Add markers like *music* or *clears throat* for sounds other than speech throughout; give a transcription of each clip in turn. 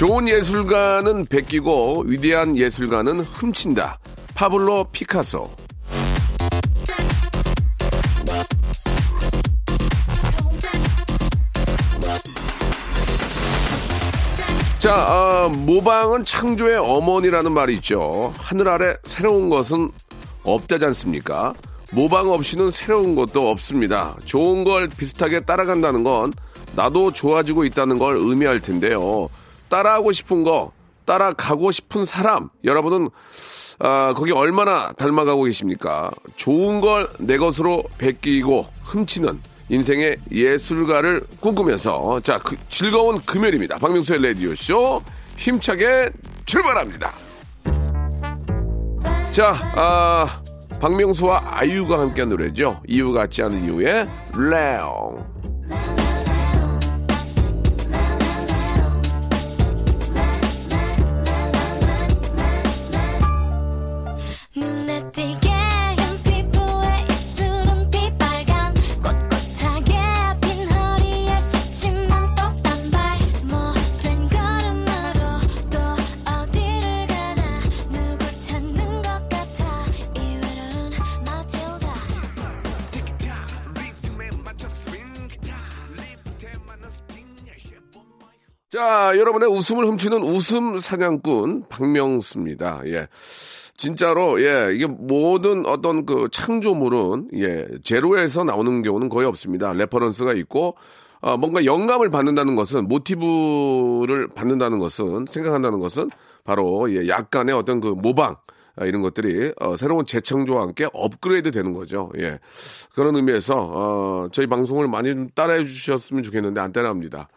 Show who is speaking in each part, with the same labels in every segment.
Speaker 1: 좋은 예술가는 베끼고 위대한 예술가는 훔친다 파블로 피카소 자, 아, 모방은 창조의 어머니라는 말이 있죠. 하늘 아래 새로운 것은 없다지 않습니까? 모방 없이는 새로운 것도 없습니다. 좋은 걸 비슷하게 따라간다는 건 나도 좋아지고 있다는 걸 의미할 텐데요. 따라하고 싶은 거, 따라가고 싶은 사람, 여러분은 아, 거기 얼마나 닮아가고 계십니까? 좋은 걸 내 것으로 베끼고 훔치는 인생의 예술가를 꿈꾸면서 자 그, 즐거운 금요일입니다. 박명수의 라디오 쇼 힘차게 출발합니다. 자, 아, 박명수와 아이유가 함께한 노래죠. 이유 같지 않은 이유의 레옹. 자, 여러분의 웃음을 훔치는 웃음 사냥꾼 박명수입니다. 예. 진짜로 예, 이게 모든 어떤 그 창조물은 예, 제로에서 나오는 경우는 거의 없습니다. reference가 있고 어, 뭔가 영감을 받는다는 것은 모티브를 받는다는 것은 생각한다는 것은 바로 예, 약간의 어떤 그 모방 아, 이런 것들이 어, 새로운 재창조와 함께 업그레이드 되는 거죠. 예. 그런 의미에서 어, 저희 방송을 많이 좀 따라해 주셨으면 좋겠는데 안 따라합니다.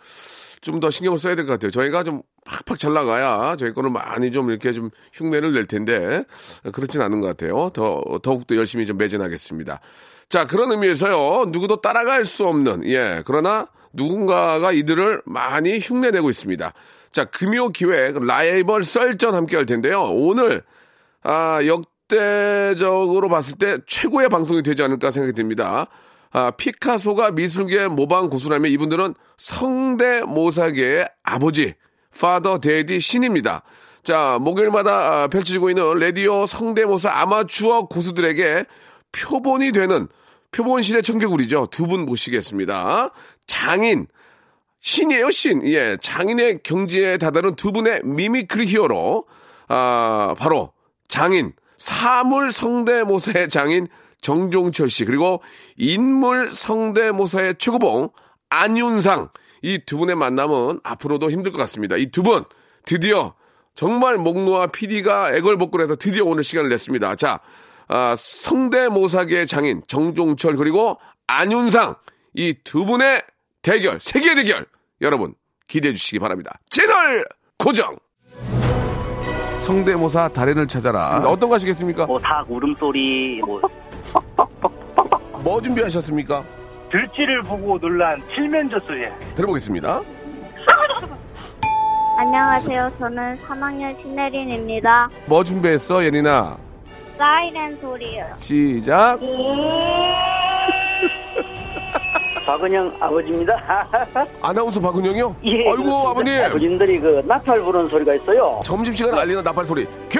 Speaker 1: 좀 더 신경을 써야 될 것 같아요. 저희가 좀 팍팍 잘 나가야 저희 거는 많이 좀 이렇게 좀 흉내를 낼 텐데 그렇진 않은 것 같아요. 더 더욱더 열심히 좀 매진하겠습니다. 자 그런 의미에서요 누구도 따라갈 수 없는 예 그러나 누군가가 이들을 많이 흉내내고 있습니다. 자 금요 기획 라이벌 썰전 함께 할 텐데요. 오늘 아 역대적으로 봤을 때 최고의 방송이 되지 않을까 생각이 듭니다. 아, 피카소가 미술계 모방 고수라면 이분들은 성대모사계의 아버지, father daddy 신입니다. 자, 목요일마다 아, 펼쳐지고 있는 레디오 성대모사 아마추어 고수들에게 표본이 되는 표본실의 청개구리죠. 두 분 모시겠습니다. 장인, 신이에요, 신. 예, 장인의 경지에 다다른 두 분의 mimicry hero, 아, 바로 장인, 사물 성대모사의 장인 정종철 씨, 그리고 인물 성대모사의 최고봉 안윤상. 이 두 분의 만남은 앞으로도 힘들 것 같습니다. 이 두 분, 드디어 정말 목노아 PD가 애걸복걸해서 드디어 오늘 시간을 냈습니다. 자, 아, 성대모사계 장인 정종철 그리고 안윤상 이 두 분의 대결, 세계 대결 여러분 기대해 주시기 바랍니다. 채널 고정. 성대모사 달인을 찾아라. 어떤 거 하시겠습니까?
Speaker 2: 뭐 닭 울음소리 뭐
Speaker 1: 뭐 준비하셨습니까?
Speaker 2: 들쥐를 보고 놀란 칠면조 소리
Speaker 1: 들어보겠습니다. *laughs*
Speaker 3: 안녕하세요. 저는 3학년 신혜린입니다.
Speaker 1: 뭐 준비했어, 예린아?
Speaker 3: 사이렌 소리요.
Speaker 1: 시작. *laughs*
Speaker 2: 박은영 아버지입니다. *laughs*
Speaker 1: 아나운서 박은영이요?
Speaker 2: 예,
Speaker 1: 아이고. 아버님.
Speaker 2: 아버님들이 그 나팔 부르는 소리가 있어요.
Speaker 1: 점심시간 알리는 나팔 소리. 큐!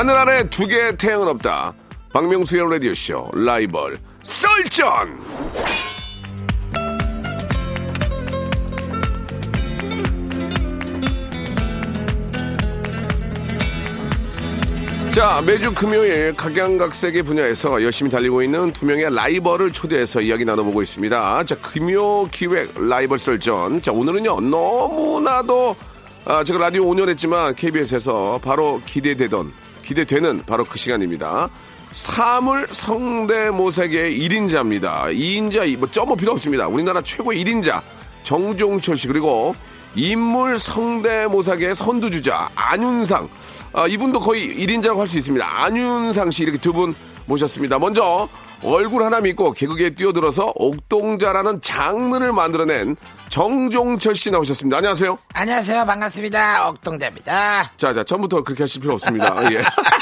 Speaker 1: 하늘 아래 두 개의 태양은 없다. 박명수의 라디오쇼 라이벌 썰전. 자, 매주 금요일 각양각색의 분야에서 열심히 달리고 있는 두 명의 라이벌을 초대해서 이야기 나눠보고 있습니다. 자, 금요 기획 라이벌 썰전. 자, 오늘은요, 너무나도, 아, 제가 라디오 5년 했지만 KBS에서 바로 기대되던, 기대되는 바로 그 시간입니다. 사물 성대모사계의 1인자입니다. 2인자, 뭐, 점뭐 필요 없습니다. 우리나라 최고 1인자, 정종철 씨, 그리고 인물 성대모사계의 선두주자, 안윤상. 아, 이분도 거의 1인자라고 할 수 있습니다. 안윤상 씨, 이렇게 두 분 모셨습니다. 먼저, 얼굴 하나 믿고 개그계에 뛰어들어서 옥동자라는 장르를 만들어낸 정종철 씨 나오셨습니다. 안녕하세요.
Speaker 4: 안녕하세요. 반갑습니다. 옥동자입니다.
Speaker 1: 자, 자, 처음부터 그렇게 하실 필요 없습니다. 예. *laughs*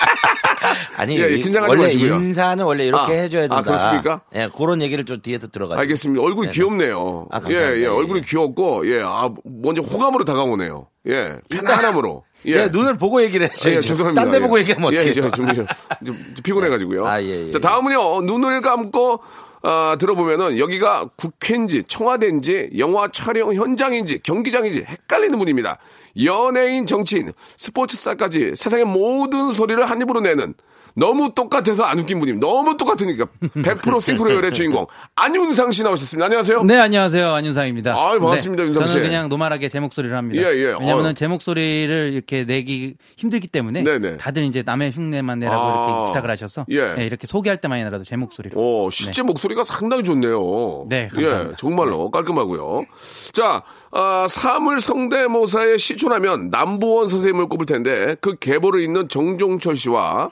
Speaker 4: 아니,
Speaker 1: 예, 예,
Speaker 4: 이-
Speaker 1: 긴장하지
Speaker 4: 원래
Speaker 1: 마시고요.
Speaker 4: 인사는 원래 이렇게
Speaker 1: 아,
Speaker 4: 해줘야 된다.
Speaker 1: 아, 그렇습니까?
Speaker 4: 예, 그런 얘기를 좀 뒤에서 들어가지고.
Speaker 1: 알겠습니다. 얼굴이
Speaker 4: 네네.
Speaker 1: 귀엽네요.
Speaker 4: 아,
Speaker 1: 예. 예,
Speaker 4: 예,
Speaker 1: 얼굴이
Speaker 4: 예.
Speaker 1: 귀엽고, 예, 아, 먼저 호감으로 다가오네요. 예, 편안함으로. *laughs* 예.
Speaker 4: 내 눈을 보고 얘기를
Speaker 1: 예,
Speaker 4: 해야죠.
Speaker 1: 예, 죄송합니다.
Speaker 4: 딴데
Speaker 1: 예.
Speaker 4: 보고 얘기하면
Speaker 1: 예,
Speaker 4: 어떡해요.
Speaker 1: 저, 좀, 좀, 좀 피곤해가지고요.
Speaker 4: 아, 예, 예.
Speaker 1: 자, 다음은요, 눈을 감고, 아, 들어보면은 여기가 국회인지 청와대인지 영화 촬영 현장인지 경기장인지 헷갈리는 분입니다. 연예인, 정치인, 스포츠스타까지 세상의 모든 소리를 한 입으로 내는 너무 똑같아서 안 웃긴 분입니다. 너무 똑같으니까 100% 싱크로율의 *laughs* 주인공 안윤상 씨 나오셨습니다. 안녕하세요.
Speaker 5: 네, 안녕하세요. 안윤상입니다.
Speaker 1: 아유, 반갑습니다,
Speaker 5: 네,
Speaker 1: 윤상 씨.
Speaker 5: 저는 그냥 노멀하게 제 목소리를 합니다.
Speaker 1: 예, 예. 어.
Speaker 5: 제 목소리를 이렇게 내기 힘들기 때문에
Speaker 1: 네네.
Speaker 5: 다들 이제 남의 흉내만 내라고
Speaker 1: 아.
Speaker 5: 이렇게 부탁을 하셔서
Speaker 1: 예.
Speaker 5: 네, 이렇게 소개할 때만이라도 제 목소리로.
Speaker 1: 오, 실제 목소리가 상당히 좋네요.
Speaker 5: 네, 감사합니다.
Speaker 1: 예, 정말로 깔끔하고요. 자, 아, 사물 성대모사의 시초라면 남보원 선생님을 꼽을 텐데 그 계보를 잇는 정종철 씨와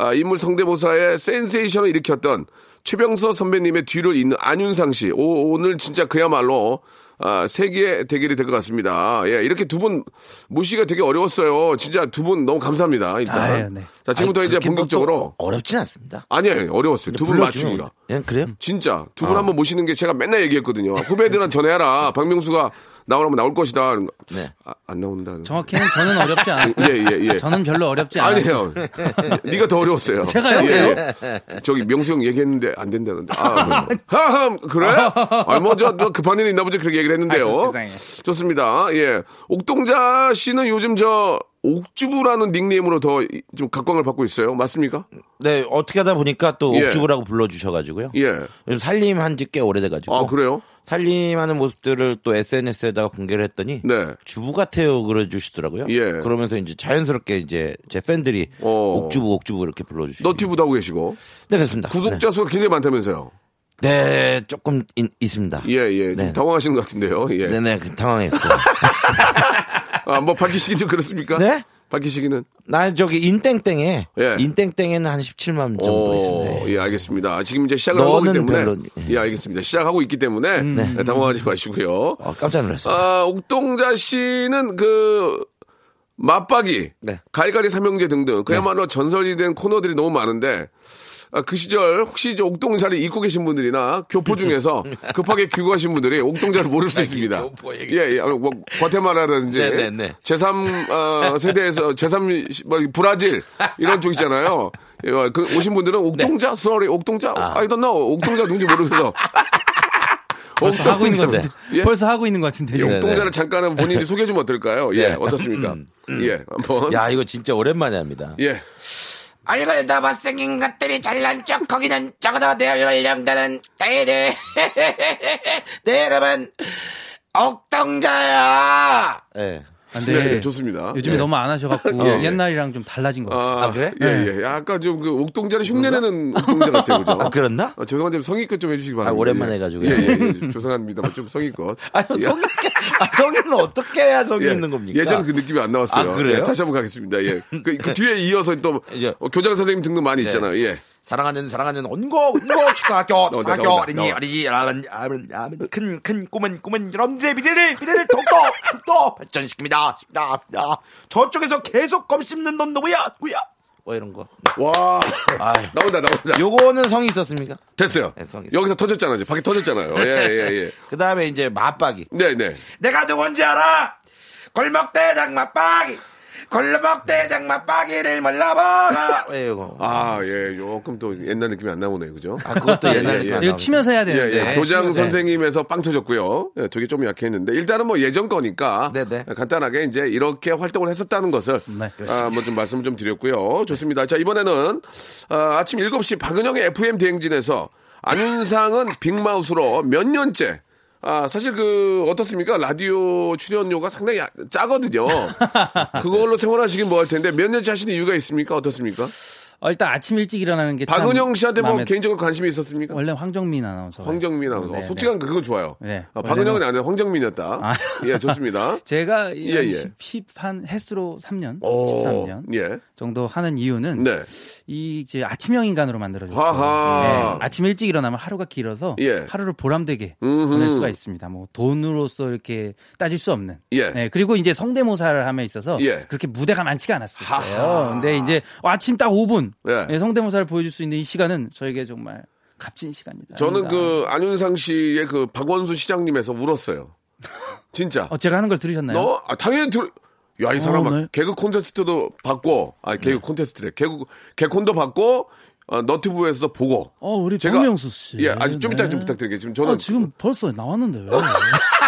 Speaker 1: 아, 인물 성대모사의 센세이션을 일으켰던 최병서 선배님의 뒤를 잇는 안윤상 씨. 오, 오늘 진짜 그야말로 아, 세계의 대결이 될 것 같습니다. 예, 이렇게 두 분 모시기가 되게 어려웠어요. 진짜 두 분 너무 감사합니다. 일단.
Speaker 5: 아, 예, 네.
Speaker 1: 자, 지금부터
Speaker 4: 아니,
Speaker 1: 이제
Speaker 4: 뭐
Speaker 1: 본격적으로.
Speaker 4: 또 어렵진 않습니다.
Speaker 1: 아니에요, 어려웠어요. 두 분 맞추기가.
Speaker 4: 예, 그래요?
Speaker 1: 진짜 두 분 한번 모시는 게 제가 맨날 얘기했거든요. 후배들은 전해하라. 박명수가 나오라면 나올 것이다.
Speaker 4: 네.
Speaker 1: 아, 안 나온다.
Speaker 5: 정확히는 저는 어렵지 않아요. *laughs*
Speaker 1: 예, 예, 예.
Speaker 5: 저는 별로 어렵지 않아요.
Speaker 1: 아니에요. 네가 더 어려웠어요.
Speaker 5: 제가요?
Speaker 1: 예, 예. 저기 명수 형 얘기했는데 안 된다는데. 아, *laughs* 그래요? 하하, 그래? 아, 뭐, 저, 너 급한 일이 있나 보지 그렇게 얘기를 했는데요.
Speaker 5: 아이고.
Speaker 1: 좋습니다. 예. 옥동자 씨는 요즘 저, 옥주부라는 닉네임으로 더 좀 각광을 받고 있어요. 맞습니까?
Speaker 4: 네, 어떻게 하다 보니까 또
Speaker 1: 예.
Speaker 4: 옥주부라고 불러주셔가지고.
Speaker 1: 예.
Speaker 4: 요즘 살림한 지 꽤 오래돼가지고.
Speaker 1: 아, 그래요?
Speaker 4: 살림하는 모습들을 또 SNS에다가 공개를 했더니.
Speaker 1: 네.
Speaker 4: 주부 같아요 그래주시더라고요.
Speaker 1: 예.
Speaker 4: 그러면서 이제 자연스럽게 이제 제 팬들이
Speaker 1: 어.
Speaker 4: 옥주부 옥주부 이렇게 불러주시고.
Speaker 1: 너튜브도 하고 계시고.
Speaker 4: 네 그렇습니다.
Speaker 1: 구독자 수가 굉장히 많다면서요.
Speaker 4: 네, 네, 조금 인- 있습니다.
Speaker 1: 예, 예. 좀
Speaker 4: 네.
Speaker 1: 당황하시는 것 같은데요. 예.
Speaker 4: 네네 그 당황했어요. *laughs*
Speaker 1: 아, 뭐 밝히시긴 좀 그렇습니까?
Speaker 4: 네?
Speaker 1: 밝히시기는.
Speaker 4: 나 저기 인땡땡에
Speaker 1: 예.
Speaker 4: 인땡땡에는 한 17만 정도
Speaker 1: 오,
Speaker 4: 있습니다.
Speaker 1: 예, 알겠습니다. 지금 이제 시작을 하고 있기 때문에.
Speaker 4: 별로-
Speaker 1: 예, 알겠습니다. 시작하고 있기 때문에. 네, 당황하지 마시고요.
Speaker 4: 어, 깜짝 놀랐어요.
Speaker 1: 아, 옥동자 씨는 그, 맞박이,
Speaker 4: 네.
Speaker 1: 갈갈이 삼형제 등등, 그야말로 전설이 된 코너들이 너무 많은데, 아, 그 시절 혹시 옥동자를 잊고 계신 분들이나 교포 중에서 *laughs* 급하게 귀국하신 분들이 옥동자를 모를 수 있습니다. 예, 예. 아, 뭐, 과테마라든지
Speaker 4: 네네네.
Speaker 1: 제3 어, 세대에서 *laughs* 제3 뭐, 브라질 이런 쪽 있잖아요. 예, 그 오신 분들은 옥동자, sorry, 옥동자, I don't know, 옥동자 누군지 모르면서
Speaker 5: 벌써 하고 있는 것 같은데. *laughs*
Speaker 1: 예?
Speaker 5: 벌써 하고 있는 것 같은데.
Speaker 1: 예. 옥동자를 잠깐 본인이 소개해 주면 어떨까요? 예,
Speaker 4: 네.
Speaker 1: 어떻습니까? 예, 한번.
Speaker 4: 야 이거 진짜 오랜만에 합니다.
Speaker 1: 예.
Speaker 4: 얼굴 다 못생긴 것들이 잘난 척 거기는 적어도 내 얼굴 영다는 대대 *laughs* 네 여러분. 옥동자야 예.
Speaker 5: 안
Speaker 1: 네,
Speaker 5: 돼.
Speaker 1: 네, 좋습니다.
Speaker 5: 요즘에
Speaker 1: 예.
Speaker 5: 너무 안 하셔갖고
Speaker 1: 예, 예.
Speaker 5: 옛날이랑 좀 달라진 것 같아요.
Speaker 1: 아,
Speaker 4: 아, 그래?
Speaker 1: 예, 예. 약간 좀 그 옥동자를 흉내내는 옥동자 같아요, 그죠? *laughs*
Speaker 4: 아, 그랬나?
Speaker 1: 아, 죄송한데 성의껏 좀 해주시기 바랍니다.
Speaker 4: 아, 오랜만에
Speaker 1: 예.
Speaker 4: 해가지고.
Speaker 1: 예, 예, 예. 죄송합니다만 좀 성의껏. *laughs*
Speaker 4: 아니
Speaker 1: 예.
Speaker 4: 성인 아, 성인은 어떻게 해야 성이
Speaker 1: 예.
Speaker 4: 있는 겁니까?
Speaker 1: 예전 그 느낌이 안 나왔어요.
Speaker 4: 아, 그래요?
Speaker 1: 예, 다시 한번 가겠습니다. 예. 그, 그 뒤에 이어서 또
Speaker 4: 이제- *laughs*
Speaker 1: 어, 교장 선생님 등등 많이
Speaker 4: 네.
Speaker 1: 있잖아요. 예.
Speaker 4: 사랑하는 사랑하는 온고 온고 초등학교
Speaker 1: 나온다, *laughs*
Speaker 4: 초등학교 어린이
Speaker 1: 나와.
Speaker 4: 어린이 큰큰 꿈은 꿈은 여러분들의 미래를 미래를 더욱더 더욱더 발전시킵니다. 십니다. 저쪽에서 계속 검 씹는 넌 누구야 누구야 뭐 이런 거.
Speaker 1: 와
Speaker 4: 아,
Speaker 1: 나온다 나온다.
Speaker 4: 요거는 성이 있었습니까?
Speaker 1: 됐어요.
Speaker 4: 네, 성이.
Speaker 1: 여기서 터졌잖아요. 이제 밖에 터졌잖아요. 예 예, 예. *laughs*
Speaker 4: 그 다음에 이제 맞박이.
Speaker 1: 네네.
Speaker 4: 내가 누군지 알아? 골목대장 맞박이. 골목대장 맞박이를 몰라봐. 왜 이거?
Speaker 1: 아, 예, 조금 또 옛날 느낌이 안 나오네요, 그죠?
Speaker 4: 아, 그것도
Speaker 1: 예,
Speaker 4: 옛날
Speaker 1: 예,
Speaker 4: 느낌
Speaker 1: 예.
Speaker 4: 안
Speaker 5: 이거 치면서 해야
Speaker 1: 예,
Speaker 5: 되는데.
Speaker 1: 예. 교장
Speaker 5: 네.
Speaker 1: 선생님에서 빵 터졌고요. 예, 되게 좀 약했는데 일단은 뭐 예전 거니까
Speaker 4: 네네.
Speaker 1: 간단하게 이제 이렇게 활동을 했었다는 것을
Speaker 5: 네,
Speaker 1: 아, 뭐 좀 말씀을 좀 드렸고요. 좋습니다. 자 이번에는 아, 아침 7시 박은영의 FM 대행진에서 안윤상은 빅마우스로 몇 년째 아, 사실 그, 어떻습니까? 라디오 출연료가 상당히 야- 짜거든요. *laughs* 그걸로 생활하시긴 뭐 할 텐데, 몇 년째 하시는 이유가 있습니까? 어떻습니까?
Speaker 5: 어, 일단 아침 일찍 일어나는 게참
Speaker 1: 박은영 씨한테 뭐 개인적으로 관심이 있었습니까?
Speaker 5: 원래 황정민 아나운서.
Speaker 1: 황정민 아나운서. 어,
Speaker 5: 네,
Speaker 1: 솔직한 그 그건 좋아요.
Speaker 5: 네.
Speaker 1: 아, 박은영은 아니라 황정민이었다.
Speaker 5: 아. *laughs*
Speaker 1: 예, 좋습니다.
Speaker 5: 제가
Speaker 1: 예, 예.
Speaker 5: 10, 10, 한 횟수로 3년,
Speaker 1: 오,
Speaker 5: 13년
Speaker 1: 예.
Speaker 5: 정도 하는 이유는
Speaker 1: 네.
Speaker 5: 이 이제 아침형 인간으로 만들어졌고
Speaker 1: 하하.
Speaker 5: 아침 일찍 일어나면 하루가 길어서
Speaker 1: 예.
Speaker 5: 하루를 보람되게
Speaker 1: 음흠.
Speaker 5: 보낼 수가 있습니다. 뭐 돈으로서 이렇게 따질 수 없는.
Speaker 1: 예.
Speaker 5: 네, 그리고 이제 성대모사를 함에 있어서
Speaker 1: 예.
Speaker 5: 그렇게 무대가 많지가 않았어요.
Speaker 1: 하하.
Speaker 5: 근데 이제 아침 딱 5분
Speaker 1: 예.
Speaker 5: 네, 성대모사를 보여줄 수 있는 이 시간은 저에게 정말 값진 시간이다.
Speaker 1: 저는
Speaker 5: 아닌가.
Speaker 1: 그 안윤상 씨의 그 박원수 시장님에서 울었어요. 진짜.
Speaker 5: 어, 제가 하는 걸 들으셨나요?
Speaker 1: 너 아, 당연히 들. 야, 이 사람
Speaker 5: 어,
Speaker 1: 은
Speaker 5: 네.
Speaker 1: 개그 콘테스트도 받고, 아, 개그 콘테스트래. 개그, 개콘도 받고, 어, 너튜브에서도 보고.
Speaker 5: 어, 우리
Speaker 1: 제가-
Speaker 5: 박명수 씨.
Speaker 1: 예, 아주 좀 이따
Speaker 5: 네.
Speaker 1: 좀 부탁드리겠습니다. 저는
Speaker 5: 아, 지금 벌써 나왔는데 왜? *laughs*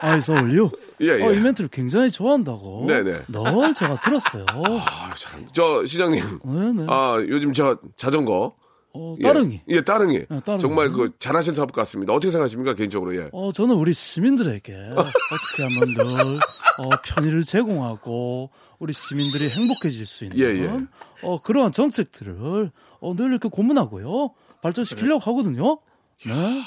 Speaker 5: 아이 서울요.
Speaker 1: 예, 예.
Speaker 5: 어, 이 멘트를 굉장히 좋아한다고.
Speaker 1: 네네.
Speaker 5: 널 제가 들었어요. *laughs*
Speaker 1: 아, 참. 저 시장님.
Speaker 5: 네네.
Speaker 1: 아, 요즘 저 자전거.
Speaker 5: 어,
Speaker 1: 예.
Speaker 5: 따릉이.
Speaker 1: 예, 따릉이.
Speaker 5: 따릉이.
Speaker 1: 정말 그 잘하신 사업 같습니다. 어떻게 생각하십니까, 개인적으로? 예.
Speaker 5: 어, 저는 우리 시민들에게 어떻게 하면 늘 어, 편의를 제공하고 우리 시민들이 행복해질 수 있는
Speaker 1: 예, 예.
Speaker 5: 어, 그러한 정책들을 어, 늘 이렇게 고민하고 발전시키려고 하거든요. 네.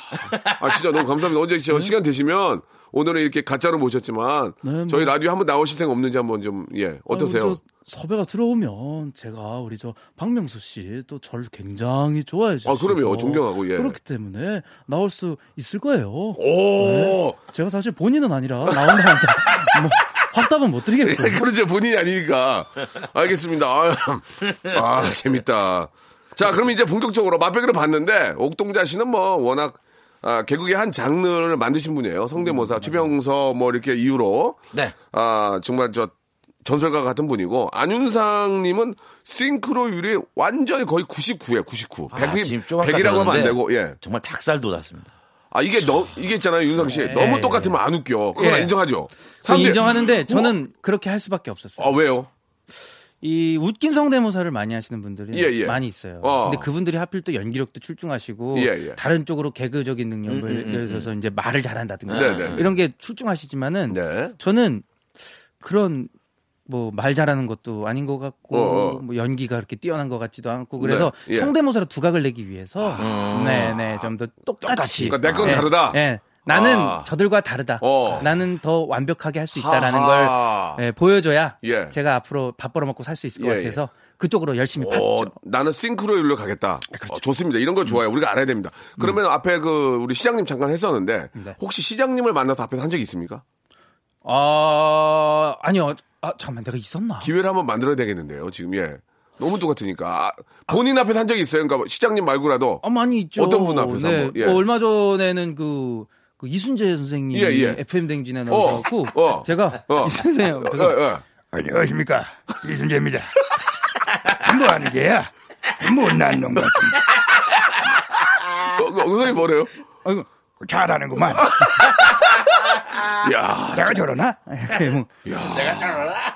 Speaker 1: 아, 진짜 너무 감사합니다. 언제 저 시간 되시면 오늘은 이렇게 가짜로 모셨지만
Speaker 5: 네, 뭐.
Speaker 1: 저희 라디오 한번 나오실 생각 없는지 한번 좀, 예. 어떠세요?
Speaker 5: 아니, 섭외가 들어오면 제가 우리 저 박명수 씨 또 저를 굉장히 좋아해 주시고
Speaker 1: 아, 그럼요. 존경하고, 예.
Speaker 5: 그렇기 때문에 나올 수 있을 거예요.
Speaker 1: 오!
Speaker 5: 네. 제가 사실 본인은 아니라 나온다는데 *laughs* 뭐 확답은 못 드리겠고요.
Speaker 1: 그렇죠. 본인이 아니니까. 알겠습니다. 아, 아, 재밌다. 자, 그럼 이제 본격적으로 맛배기를 봤는데, 옥동자 씨는 뭐, 워낙, 아, 개국의 한 장르를 만드신 분이에요. 성대모사, 최병서 뭐 이렇게 이유로.
Speaker 4: 네.
Speaker 1: 아, 정말 저, 전설가 같은 분이고, 안윤상님은 싱크로율이 완전히 거의 99에 99.
Speaker 4: 아,
Speaker 1: 100이,
Speaker 4: 지금 좀 아까
Speaker 1: 100이라고 하면 안 되고, 예.
Speaker 4: 정말 닭살 돋았습니다.
Speaker 1: 아, 이게 너, 이게 있잖아요, 윤상 씨.
Speaker 5: 예,
Speaker 1: 너무
Speaker 5: 예,
Speaker 1: 똑같으면 안 웃겨. 그건
Speaker 5: 예.
Speaker 1: 인정하죠.
Speaker 5: 저
Speaker 1: 사람들이-
Speaker 5: 인정하는데 저는 그렇게 할 수밖에 없었어요.
Speaker 1: 아, 왜요?
Speaker 5: 이 웃긴 성대모사를 많이 하시는 분들이
Speaker 1: 예, 예.
Speaker 5: 많이 있어요.
Speaker 1: 어.
Speaker 5: 근데 그분들이 하필 또 연기력도 출중하시고
Speaker 1: 예, 예.
Speaker 5: 다른 쪽으로 개그적인 능력을 예를 들어서 이제 말을 잘한다든가
Speaker 1: 네, 네, 네.
Speaker 5: 이런 게 출중하시지만은
Speaker 1: 네.
Speaker 5: 저는 그런 뭐 말 잘하는 것도 아닌 것 같고
Speaker 1: 어, 어.
Speaker 5: 뭐 연기가 그렇게 뛰어난 것 같지도 않고 그래서
Speaker 1: 네, 예.
Speaker 5: 성대모사로 두각을 내기 위해서 네네 좀 더 똑같이
Speaker 1: 그러니까 내건
Speaker 5: 예,
Speaker 1: 다르다?
Speaker 5: 예. 나는
Speaker 1: 아.
Speaker 5: 저들과 다르다.
Speaker 1: 어.
Speaker 5: 나는 더 완벽하게 할 수 있다라는
Speaker 1: 하하.
Speaker 5: 걸 예, 보여줘야
Speaker 1: 예.
Speaker 5: 제가 앞으로 밥 벌어먹고 살 수 있을 것
Speaker 1: 예,
Speaker 5: 같아서 그쪽으로 열심히
Speaker 1: 어,
Speaker 5: 봤죠.
Speaker 1: 나는 싱크로율로 가겠다. 어, 좋습니다. 이런 거 좋아요. 우리가 알아야 됩니다. 그러면 앞에 그 우리 시장님 잠깐 했었는데
Speaker 5: 네.
Speaker 1: 혹시 시장님을 만나서 앞에서 한 적이 있습니까?
Speaker 5: 아 아니요. 아 잠깐만 내가 있었나?
Speaker 1: 기회를 한번 만들어야 되겠는데요. 지금 예. 너무 똑같으니까. 아, 본인 앞에서 한 적이 있어요. 그러니까 시장님 말고라도
Speaker 5: 아 많이 있죠.
Speaker 1: 어떤 분 앞에서
Speaker 5: 네.
Speaker 1: 한번, 예.
Speaker 5: 뭐 얼마 전에는 그, 그 이순재 선생님이
Speaker 1: 예, 예.
Speaker 5: FM 댕진에
Speaker 1: 어,
Speaker 5: 나오셔갖고
Speaker 1: 어,
Speaker 5: 제가
Speaker 1: 어. *laughs*
Speaker 5: 이 선생님
Speaker 1: 어,
Speaker 5: 옆에서
Speaker 1: 어, 어.
Speaker 6: 안녕하십니까 이순재입니다. 뭐 하는 게야? 못난 놈 같은
Speaker 1: 어, 그 선생님 뭐래요?
Speaker 5: 아이고
Speaker 6: 잘하는구만.
Speaker 1: 야,
Speaker 6: 내가 저러나?
Speaker 5: 뭐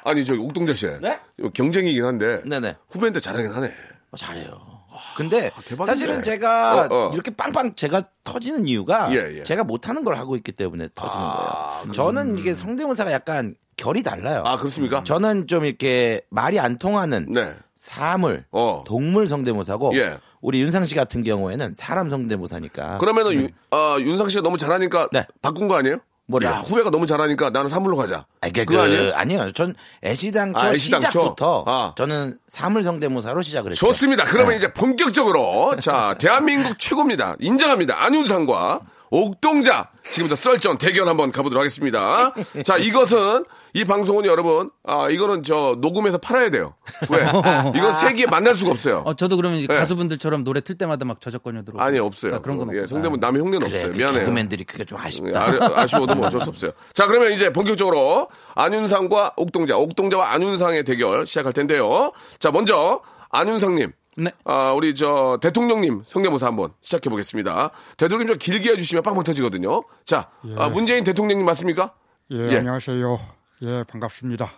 Speaker 1: 아니 저 옥동자 씨.
Speaker 4: 네?
Speaker 1: 경쟁이긴 한데
Speaker 4: 네네.
Speaker 1: 후배인데 잘하긴 하네.
Speaker 4: 어, 잘해요. 근데
Speaker 1: 대박이네.
Speaker 4: 사실은 제가
Speaker 1: 어, 어.
Speaker 4: 이렇게 빵빵 제가 터지는 이유가
Speaker 1: 예, 예.
Speaker 4: 제가 못하는 걸 하고 있기 때문에 터지는
Speaker 1: 아,
Speaker 4: 거예요. 저는 이게 성대모사가 약간 결이 달라요.
Speaker 1: 아 그렇습니까?
Speaker 4: 저는 좀 이렇게 말이 안 통하는
Speaker 1: 네.
Speaker 4: 사물,
Speaker 1: 어.
Speaker 4: 동물 성대모사고
Speaker 1: 예.
Speaker 4: 우리 윤상 씨 같은 경우에는 사람 성대모사니까.
Speaker 1: 그러면은 유- 어, 윤상 씨가 너무 잘하니까
Speaker 4: 네.
Speaker 1: 바꾼 거 아니에요?
Speaker 4: 뭐라.
Speaker 1: 야, 후배가 너무 잘하니까 나는 사물로 가자.
Speaker 4: 아니, 그,
Speaker 1: 그거 아니에요?
Speaker 4: 아니요. 전 애시당초
Speaker 1: 아, 애시당초?
Speaker 4: 시작부터
Speaker 1: 아.
Speaker 4: 저는 사물 성대모사로 시작을 했죠.
Speaker 1: 좋습니다. 그러면
Speaker 4: 네.
Speaker 1: 이제 본격적으로 자 대한민국 *laughs* 최고입니다. 인정합니다. 안윤상과 옥동자 지금부터 썰전 대결 한번 가보도록 하겠습니다. 자 이것은 이 방송은 여러분 아 이거는 저 녹음해서 팔아야 돼요. 왜? 이건 *laughs* 세기에 만날 수가 없어요.
Speaker 5: 어, 저도 그러면 이제
Speaker 1: 네.
Speaker 5: 가수분들처럼 노래 틀 때마다 막 저작권료 들어오고.
Speaker 1: 아니 없어요.
Speaker 5: 아, 그런 건
Speaker 1: 예,
Speaker 5: 없구나.
Speaker 1: 성대문 남의 흉내는
Speaker 4: 그래,
Speaker 1: 없어요.
Speaker 4: 그
Speaker 1: 미안해요.
Speaker 4: 개그맨들이 그게 좀 아쉽다.
Speaker 1: 아, 아쉬워도 뭐 어쩔 수 없어요. 자, 그러면 이제 본격적으로 안윤상과 옥동자, 옥동자와 안윤상의 대결 시작할 텐데요. 자, 먼저 안윤상님.
Speaker 5: 네.
Speaker 1: 아, 우리 저 대통령님 성대모사 한번 시작해 보겠습니다. 대통령님 좀 길게 해주시면 빵빵 터지거든요. 자, 아, 문재인 대통령님 맞습니까?
Speaker 6: 예,
Speaker 1: 예.
Speaker 6: 안녕하세요. 예, 반갑습니다.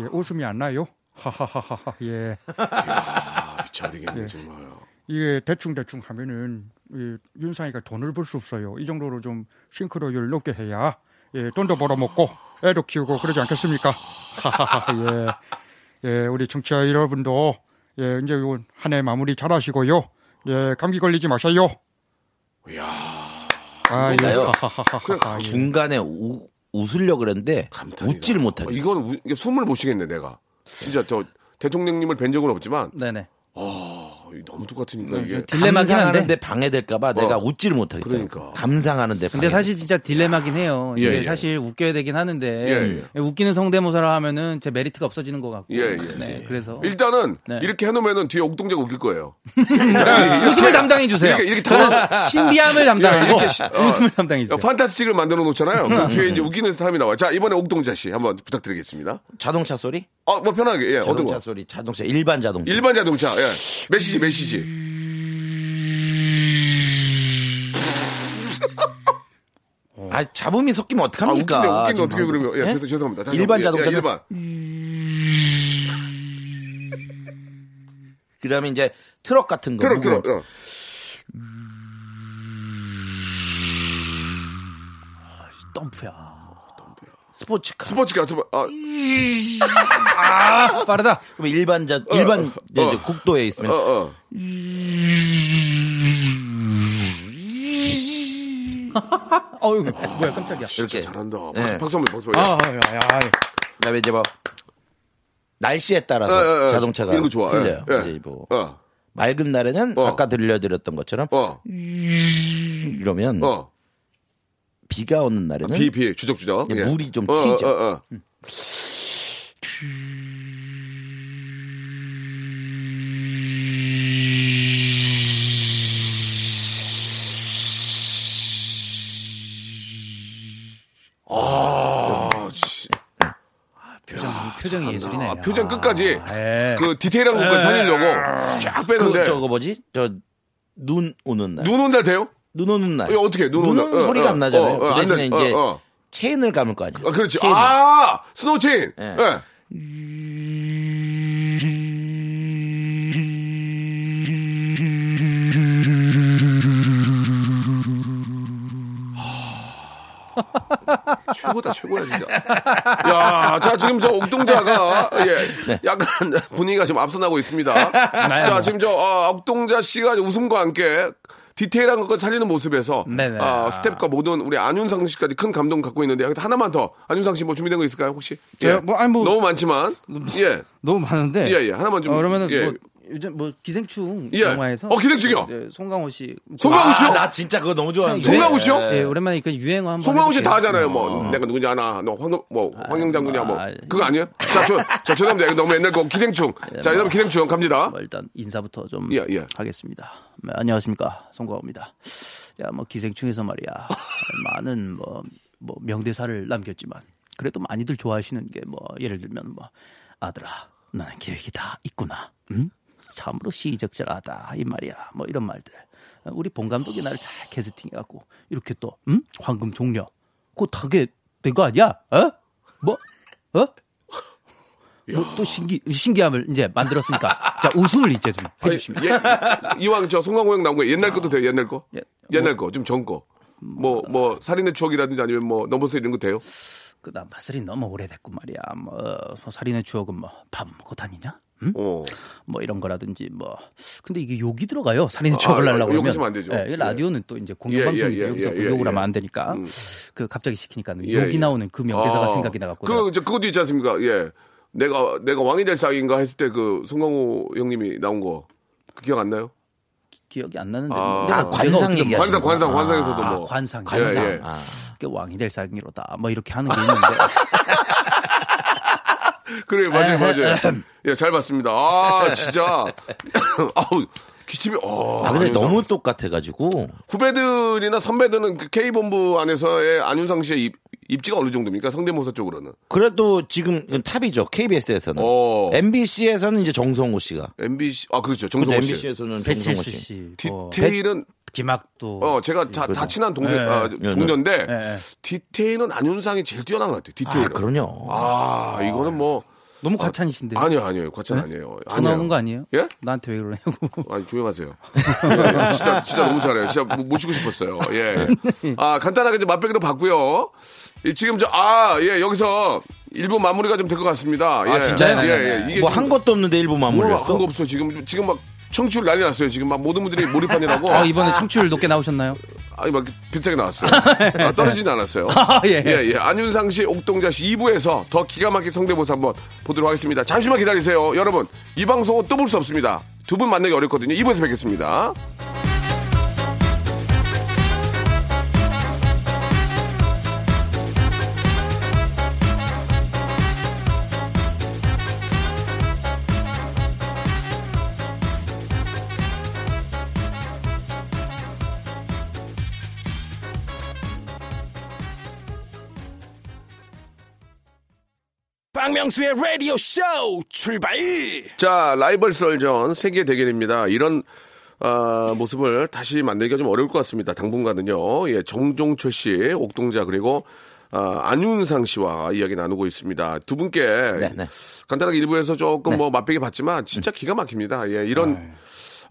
Speaker 6: 예, 웃음이 안 나요? 하하하하. 예.
Speaker 1: 아, 미쳐버리겠네 정말.
Speaker 6: 이게 대충 대충 하면은 이 윤상이가 돈을 벌 수 없어요. 이 정도로 좀 싱크로율 높게 해야 예, 돈도 벌어먹고 애도 키우고 그러지 않겠습니까? 하하하. 예. 예, 우리 청취자 여러분도 예, 이제 한 해 마무리 잘 하시고요. 예, 감기 걸리지 마세요.
Speaker 1: 이야,
Speaker 6: 아, 예. 하하하하. 예.
Speaker 4: 중간에 우, 웃으려고 그랬는데
Speaker 1: 감탄이다.
Speaker 4: 웃지를
Speaker 1: 어,
Speaker 4: 못하겠어.
Speaker 1: 이건 우- 이게 숨을 못 쉬겠네 내가. 진짜 저 대통령님을 뵌 적은 없지만
Speaker 5: 네네.
Speaker 1: 아, 너무 똑같으니까 이게.
Speaker 5: 딜레마긴 한데.
Speaker 4: 방해될까봐 내가
Speaker 1: 어.
Speaker 4: 웃지를 못하겠다.
Speaker 1: 그러니까.
Speaker 4: 감상하는데.
Speaker 5: 근데
Speaker 4: 방해.
Speaker 5: 사실 진짜 딜레마긴 해요.
Speaker 1: 예, 예.
Speaker 5: 사실 웃겨야 되긴 하는데
Speaker 1: 예,
Speaker 5: 웃기는 성대모사를 하면은 제 메리트가 없어지는 것 같고.
Speaker 1: 예, 예.
Speaker 5: 네, 그래서
Speaker 1: 일단은
Speaker 5: 네.
Speaker 1: 이렇게 해놓으면은 뒤에 옥동자가 웃길 거예요. *laughs*
Speaker 5: 웃음을 담당해 주세요.
Speaker 1: 이렇게, 이렇게
Speaker 5: 신비함을 담당하고
Speaker 1: 어, *laughs*
Speaker 5: 웃음을 담당해 주세요.
Speaker 1: 판타스틱을 만들어 놓잖아요. 그럼 뒤에 이제 웃기는 사람이 나와요. 자, 이번에 옥동자 씨 한번 부탁드리겠습니다.
Speaker 4: 자동차 소리?
Speaker 1: 어, 뭐 편하게, 예, 어떤
Speaker 4: 자동차
Speaker 1: 거?
Speaker 4: 소리, 자동차, 일반 자동차.
Speaker 1: 일반 자동차, 예. 메시지, 메시지.
Speaker 4: 아, 잡음이 섞이면
Speaker 1: 아,
Speaker 4: 어떡합니까?
Speaker 1: 웃긴데, 웃긴데
Speaker 4: 지금
Speaker 1: 어떻게
Speaker 4: 방금.
Speaker 1: 그러면. 예,
Speaker 4: 예?
Speaker 1: 죄송, 죄송합니다.
Speaker 4: 일반 자동차.
Speaker 1: 예, 일반. *laughs*
Speaker 4: 그 다음에 이제 트럭 같은 거.
Speaker 1: 트럭, 트럭. 어.
Speaker 5: 덤프야.
Speaker 4: 스포츠카.
Speaker 1: 스포츠카, 스포, 아,
Speaker 5: 아, 빠르다.
Speaker 4: 그럼 일반 자, 일반 이제
Speaker 1: 어.
Speaker 4: 국도에 있으면.
Speaker 1: 어, 어.
Speaker 5: 어유 뭐야 깜짝이야.
Speaker 4: 이렇게.
Speaker 1: 잘한다.
Speaker 4: 네.
Speaker 1: 박수, 박수 한번, 박수. 예.
Speaker 5: 아, 야, 야.
Speaker 4: 그 다음에 이제 뭐, 날씨에 따라서
Speaker 1: 예, 예, 예.
Speaker 4: 자동차가
Speaker 1: 이런 거 좋아.
Speaker 4: 틀려요. 이제 뭐
Speaker 1: 어,
Speaker 4: 맑은 날에는
Speaker 1: 어.
Speaker 4: 아까 들려드렸던 것처럼
Speaker 1: 어,
Speaker 4: 이러면
Speaker 1: 어.
Speaker 4: 비가 오는 날에는
Speaker 1: 비, 비, 주적주적. 예.
Speaker 4: 물이 좀
Speaker 1: 어,
Speaker 4: 튀죠.
Speaker 1: 어, 어. 아, 씨.
Speaker 5: 표정, 표정이 예술이네.
Speaker 1: 아, 표정 끝까지
Speaker 5: 예.
Speaker 1: 그 디테일한 것까지 살리려고
Speaker 4: 쫙그
Speaker 1: 빼는데
Speaker 4: 저거 뭐지? 저 눈 오는 날.
Speaker 1: 눈 온날 돼요?
Speaker 4: 눈 오는 날.
Speaker 1: 어, 어떻게 눈 오는 날? 어,
Speaker 4: 소리가
Speaker 1: 어,
Speaker 4: 안 나잖아요.
Speaker 1: 어, 어, 그안
Speaker 4: 대신에
Speaker 1: 나-
Speaker 4: 이제
Speaker 1: 어, 어.
Speaker 4: 체인을 감을 거 아니야.
Speaker 1: 아, 그렇지.
Speaker 4: 체인을.
Speaker 1: 아, 스노우 체인.
Speaker 4: 예.
Speaker 1: 예. 최고다, 최고야, 진짜. 야, 자, 지금 저 옥동자가, 예,
Speaker 4: 네.
Speaker 1: 약간 분위기가 좀 앞서 나고 있습니다. 자, 지금 저, 아, 옥동자 씨가 웃음과 함께 디테일한 것까지 살리는 모습에서,
Speaker 5: 네네.
Speaker 1: 아, 스텝과 모든 우리 안윤상 씨까지 큰 감동 갖고 있는데, 여기 하나만 더, 안윤상 씨 뭐 준비된 거 있을까요, 혹시?
Speaker 5: 저요? 뭐, 아니, 뭐-
Speaker 1: 너무 많지만, 예,
Speaker 5: 너무 많은데.
Speaker 1: 예, 예, 하나만 좀.
Speaker 5: 어, 그러면은
Speaker 1: 예.
Speaker 5: 뭐 요즘 뭐 기생충
Speaker 1: 예.
Speaker 5: 영화에서
Speaker 1: 어, 기생충이요?
Speaker 5: 예, 송강호 씨.
Speaker 1: 송강호 씨요?
Speaker 4: 아, 나 진짜 그거 너무 좋아하는데.
Speaker 1: 송강호 씨요?
Speaker 5: 예, 오랜만에 그 유행어 한번.
Speaker 1: 송강호 씨. 다 하잖아요. 뭐 내가 누군지 아나, 너 황, 뭐 황영 장군이야, 뭐
Speaker 5: 아,
Speaker 1: 그거 아니에요? 자, 저, 자, 죄송합니다. 너무 옛날 거 기생충. 자, 여러분 기생충 갑니다.
Speaker 5: 뭐 일단 인사부터 좀
Speaker 1: 예, 예.
Speaker 5: 하겠습니다. 네, 안녕하십니까 송강호입니다. 야 뭐 기생충에서 말이야 많은 뭐, 뭐 명대사를 남겼지만 그래도 많이들 좋아하시는 게 뭐 예를 들면 뭐 아들아 너는 계획이 다 있구나. 응? 참으로 시적절하다 이 말이야. 뭐 이런 말들. 우리 본 감독이 나를 잘 캐스팅해갖고 이렇게 또 응? 황금 종려 그거 타게 된 거 아니야? 어? 뭐? 어? 뭐또 신기 신기함을 이제 만들었으니까 자 웃음을 이제 좀 해주시면
Speaker 1: 예, 이왕 저 송강호 형 나온 거 옛날 것도 돼요, 옛날 거?
Speaker 5: 예.
Speaker 1: 옛날 거, 좀 전 거. 뭐, 뭐, 살인의 추억이라든지 아니면 뭐, 넘버스 이런 거 돼요?
Speaker 5: 그다음 파슬이 너무 오래됐고 말이야. 뭐 어, 살인의 추억은 뭐 밥 먹고 다니냐? 응?
Speaker 1: 어.
Speaker 5: 뭐 이런 거라든지 뭐 근데 이게 욕이 들어가요. 살인의
Speaker 1: 아,
Speaker 5: 추억을
Speaker 1: 아,
Speaker 5: 하려고 그러면
Speaker 1: 욕하시면 안 되죠.
Speaker 5: 예, 이 라디오는 또 이제 공영방송인데
Speaker 1: 예, 예, 예,
Speaker 5: 여기서
Speaker 1: 예, 예,
Speaker 5: 욕을
Speaker 1: 예.
Speaker 5: 하면 안 되니까
Speaker 1: 음.
Speaker 5: 그 갑자기 시키니까
Speaker 1: 예,
Speaker 5: 욕이
Speaker 1: 예.
Speaker 5: 나오는 그 명대사가
Speaker 1: 아,
Speaker 5: 생각이 나갖고
Speaker 1: 그, 저, 그것도 있지 않습니까? 예. 내가, 내가 왕이 될 쌍인가 했을 때 그 송강호 형님이 나온 거. 그 기억 안 나요?
Speaker 5: 기억이 안 나는데
Speaker 1: 아,
Speaker 5: 뭐
Speaker 1: 아,
Speaker 4: 관상
Speaker 5: 어떻게
Speaker 4: 얘기하시는
Speaker 1: 관상, 관상. 관상에서도
Speaker 5: 아,
Speaker 1: 뭐.
Speaker 5: 관상
Speaker 4: 관상.
Speaker 5: 그 왕이 될 상이로다 뭐 이렇게 하는 게 있는데 *laughs*
Speaker 1: 그래, 맞아요, 맞아요. 예, 잘 봤습니다. 아, 진짜. *laughs* 아우, 기침이, 어.
Speaker 4: 아, 근데
Speaker 1: 안윤상.
Speaker 4: 너무 똑같아가지고.
Speaker 1: 후배들이나 선배들은 그 K본부 안에서의 안윤상 씨의 입, 입지가 어느 정도입니까? 성대모사 쪽으로는.
Speaker 4: 그래도 지금 탑이죠. KBS에서는.
Speaker 1: 어.
Speaker 4: MBC에서는 이제 정성호 씨가.
Speaker 1: MBC, 아, 그렇죠. 정성호 씨.
Speaker 4: MBC에서는
Speaker 5: 배칠수
Speaker 4: 정성호 씨.
Speaker 1: 디테일은,
Speaker 5: 김학도
Speaker 1: 어, 제가 다, 다 친한 동생,
Speaker 5: 예,
Speaker 1: 아,
Speaker 4: 예.
Speaker 1: 동료인데,
Speaker 5: 예, 예.
Speaker 1: 디테일은 안윤상이 제일 뛰어난 것 같아요.
Speaker 4: 아,
Speaker 1: 디테일은.
Speaker 4: 그럼요.
Speaker 1: 아, 이거는 뭐.
Speaker 5: 너무 과찬이신데
Speaker 1: 아니요, 아니요. 과찬 아니에요.
Speaker 5: 전화 오는 거 아니에요?
Speaker 1: 예?
Speaker 5: 나한테 왜 그러냐고 *laughs*
Speaker 1: 아니, 조용하세요. 예, 진짜, 진짜 너무 잘해요. 진짜 모- 모시고 싶었어요. 예. 아, 간단하게 이제 맛배기로 봤고요. 이 지금 저, 아, 예, 여기서 일부 마무리가 좀 될 것 같습니다. 예.
Speaker 4: 아, 진짜요?
Speaker 1: 예, 예. 이게
Speaker 4: 뭐한 것도 없는데 일부 마무리였어.
Speaker 1: 뭐한거 없어. 지금, 지금 막 청취율 난리 났어요. 지금 막 모든 분들이 몰입하느라고. *laughs*
Speaker 5: 아, 이번에 청취율 높게 나오셨나요?
Speaker 1: 아니, 막 비슷하게 나왔어요. *laughs* 아, 떨어지진 않았어요.
Speaker 5: 아, 예.
Speaker 1: 예, 예. 안윤상 씨, 옥동자 씨 2부에서 더 기가 막힌 성대모사 한번 보도록 하겠습니다. 잠시만 기다리세요. 여러분, 이 방송은 또 볼 수 없습니다. 두 분 만나기 어렵거든요. 2부에서 뵙겠습니다.
Speaker 7: 박명수의 라디오 쇼 출발!
Speaker 1: 자, 라이벌 썰전 세계 대결입니다. 이런 아, 모습을 다시 만들기가 좀 어려울 것 같습니다. 당분간은요. 예, 정종철 씨, 옥동자 그리고 아, 안윤상 씨와 이야기 나누고 있습니다. 두 분께
Speaker 4: 네.
Speaker 1: 간단하게 일부에서 조금 뭐 맛배기 봤지만 진짜 기가 막힙니다. 예, 이런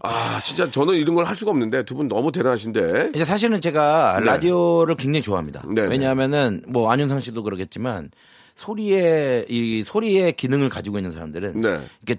Speaker 1: 아, 진짜 저는 이런 걸 할 수가 없는데 두 분 너무 대단하신데.
Speaker 4: 이제 사실은 제가
Speaker 1: 네.
Speaker 4: 라디오를 굉장히 좋아합니다.
Speaker 1: 네,
Speaker 4: 왜냐하면은 뭐 안윤상 씨도 그러겠지만 소리의 이 소리의 기능을 가지고 있는 사람들은
Speaker 1: 네.
Speaker 4: 이게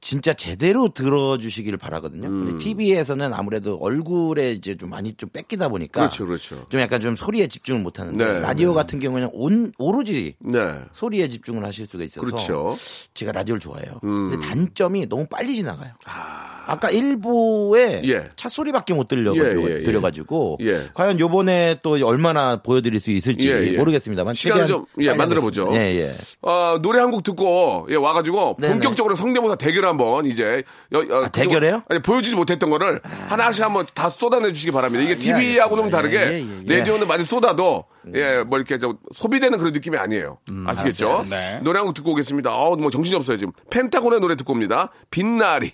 Speaker 4: 진짜 제대로 들어주시기를 바라거든요.
Speaker 1: 음.
Speaker 4: 근데 TV에서는 아무래도 얼굴에 이제 좀 많이 좀 뺏기다 보니까
Speaker 1: 그렇죠, 그렇죠.
Speaker 4: 좀 약간 좀 소리에 집중을 못 하는데
Speaker 1: 네,
Speaker 4: 라디오
Speaker 1: 네.
Speaker 4: 같은 경우는 온 오로지
Speaker 1: 네.
Speaker 4: 소리에 집중을 하실 수가 있어서
Speaker 1: 그렇죠.
Speaker 4: 제가 라디오를 좋아해요.
Speaker 1: 음.
Speaker 4: 근데 단점이 너무 빨리 지나가요. 아 까 일부에
Speaker 1: 예.
Speaker 4: 차 소리밖에 못 들려가지고,
Speaker 1: 예, 예, 예.
Speaker 4: 들려가지고
Speaker 1: 예.
Speaker 4: 과연 요번에 또 얼마나 보여드릴 수 있을지
Speaker 1: 예, 예.
Speaker 4: 모르겠습니다만
Speaker 1: 시간을 좀, 예, 만들어 보죠.
Speaker 4: 예, 예.
Speaker 1: 어, 노래 한 곡 듣고, 예, 와가지고,
Speaker 4: 네네.
Speaker 1: 본격적으로 성대모사 대결 한번, 이제. 여- 여-
Speaker 4: 아, 대결해요?
Speaker 1: 아니, 보여주지 못했던 거를 하나씩 한번 다 쏟아내 주시기 바랍니다. 이게 TV하고는 다르게,
Speaker 5: 예, 예, 예.
Speaker 1: 라디오는 많이 쏟아도, 예, 뭐 이렇게 좀 소비되는 그런 느낌이 아니에요. 아시겠죠?
Speaker 5: 알았어요. 네.
Speaker 1: 노래 한 곡 듣고 오겠습니다. 어, 뭐 정신이 없어요, 지금. 펜타곤의 노래 듣고 옵니다. 빛나리.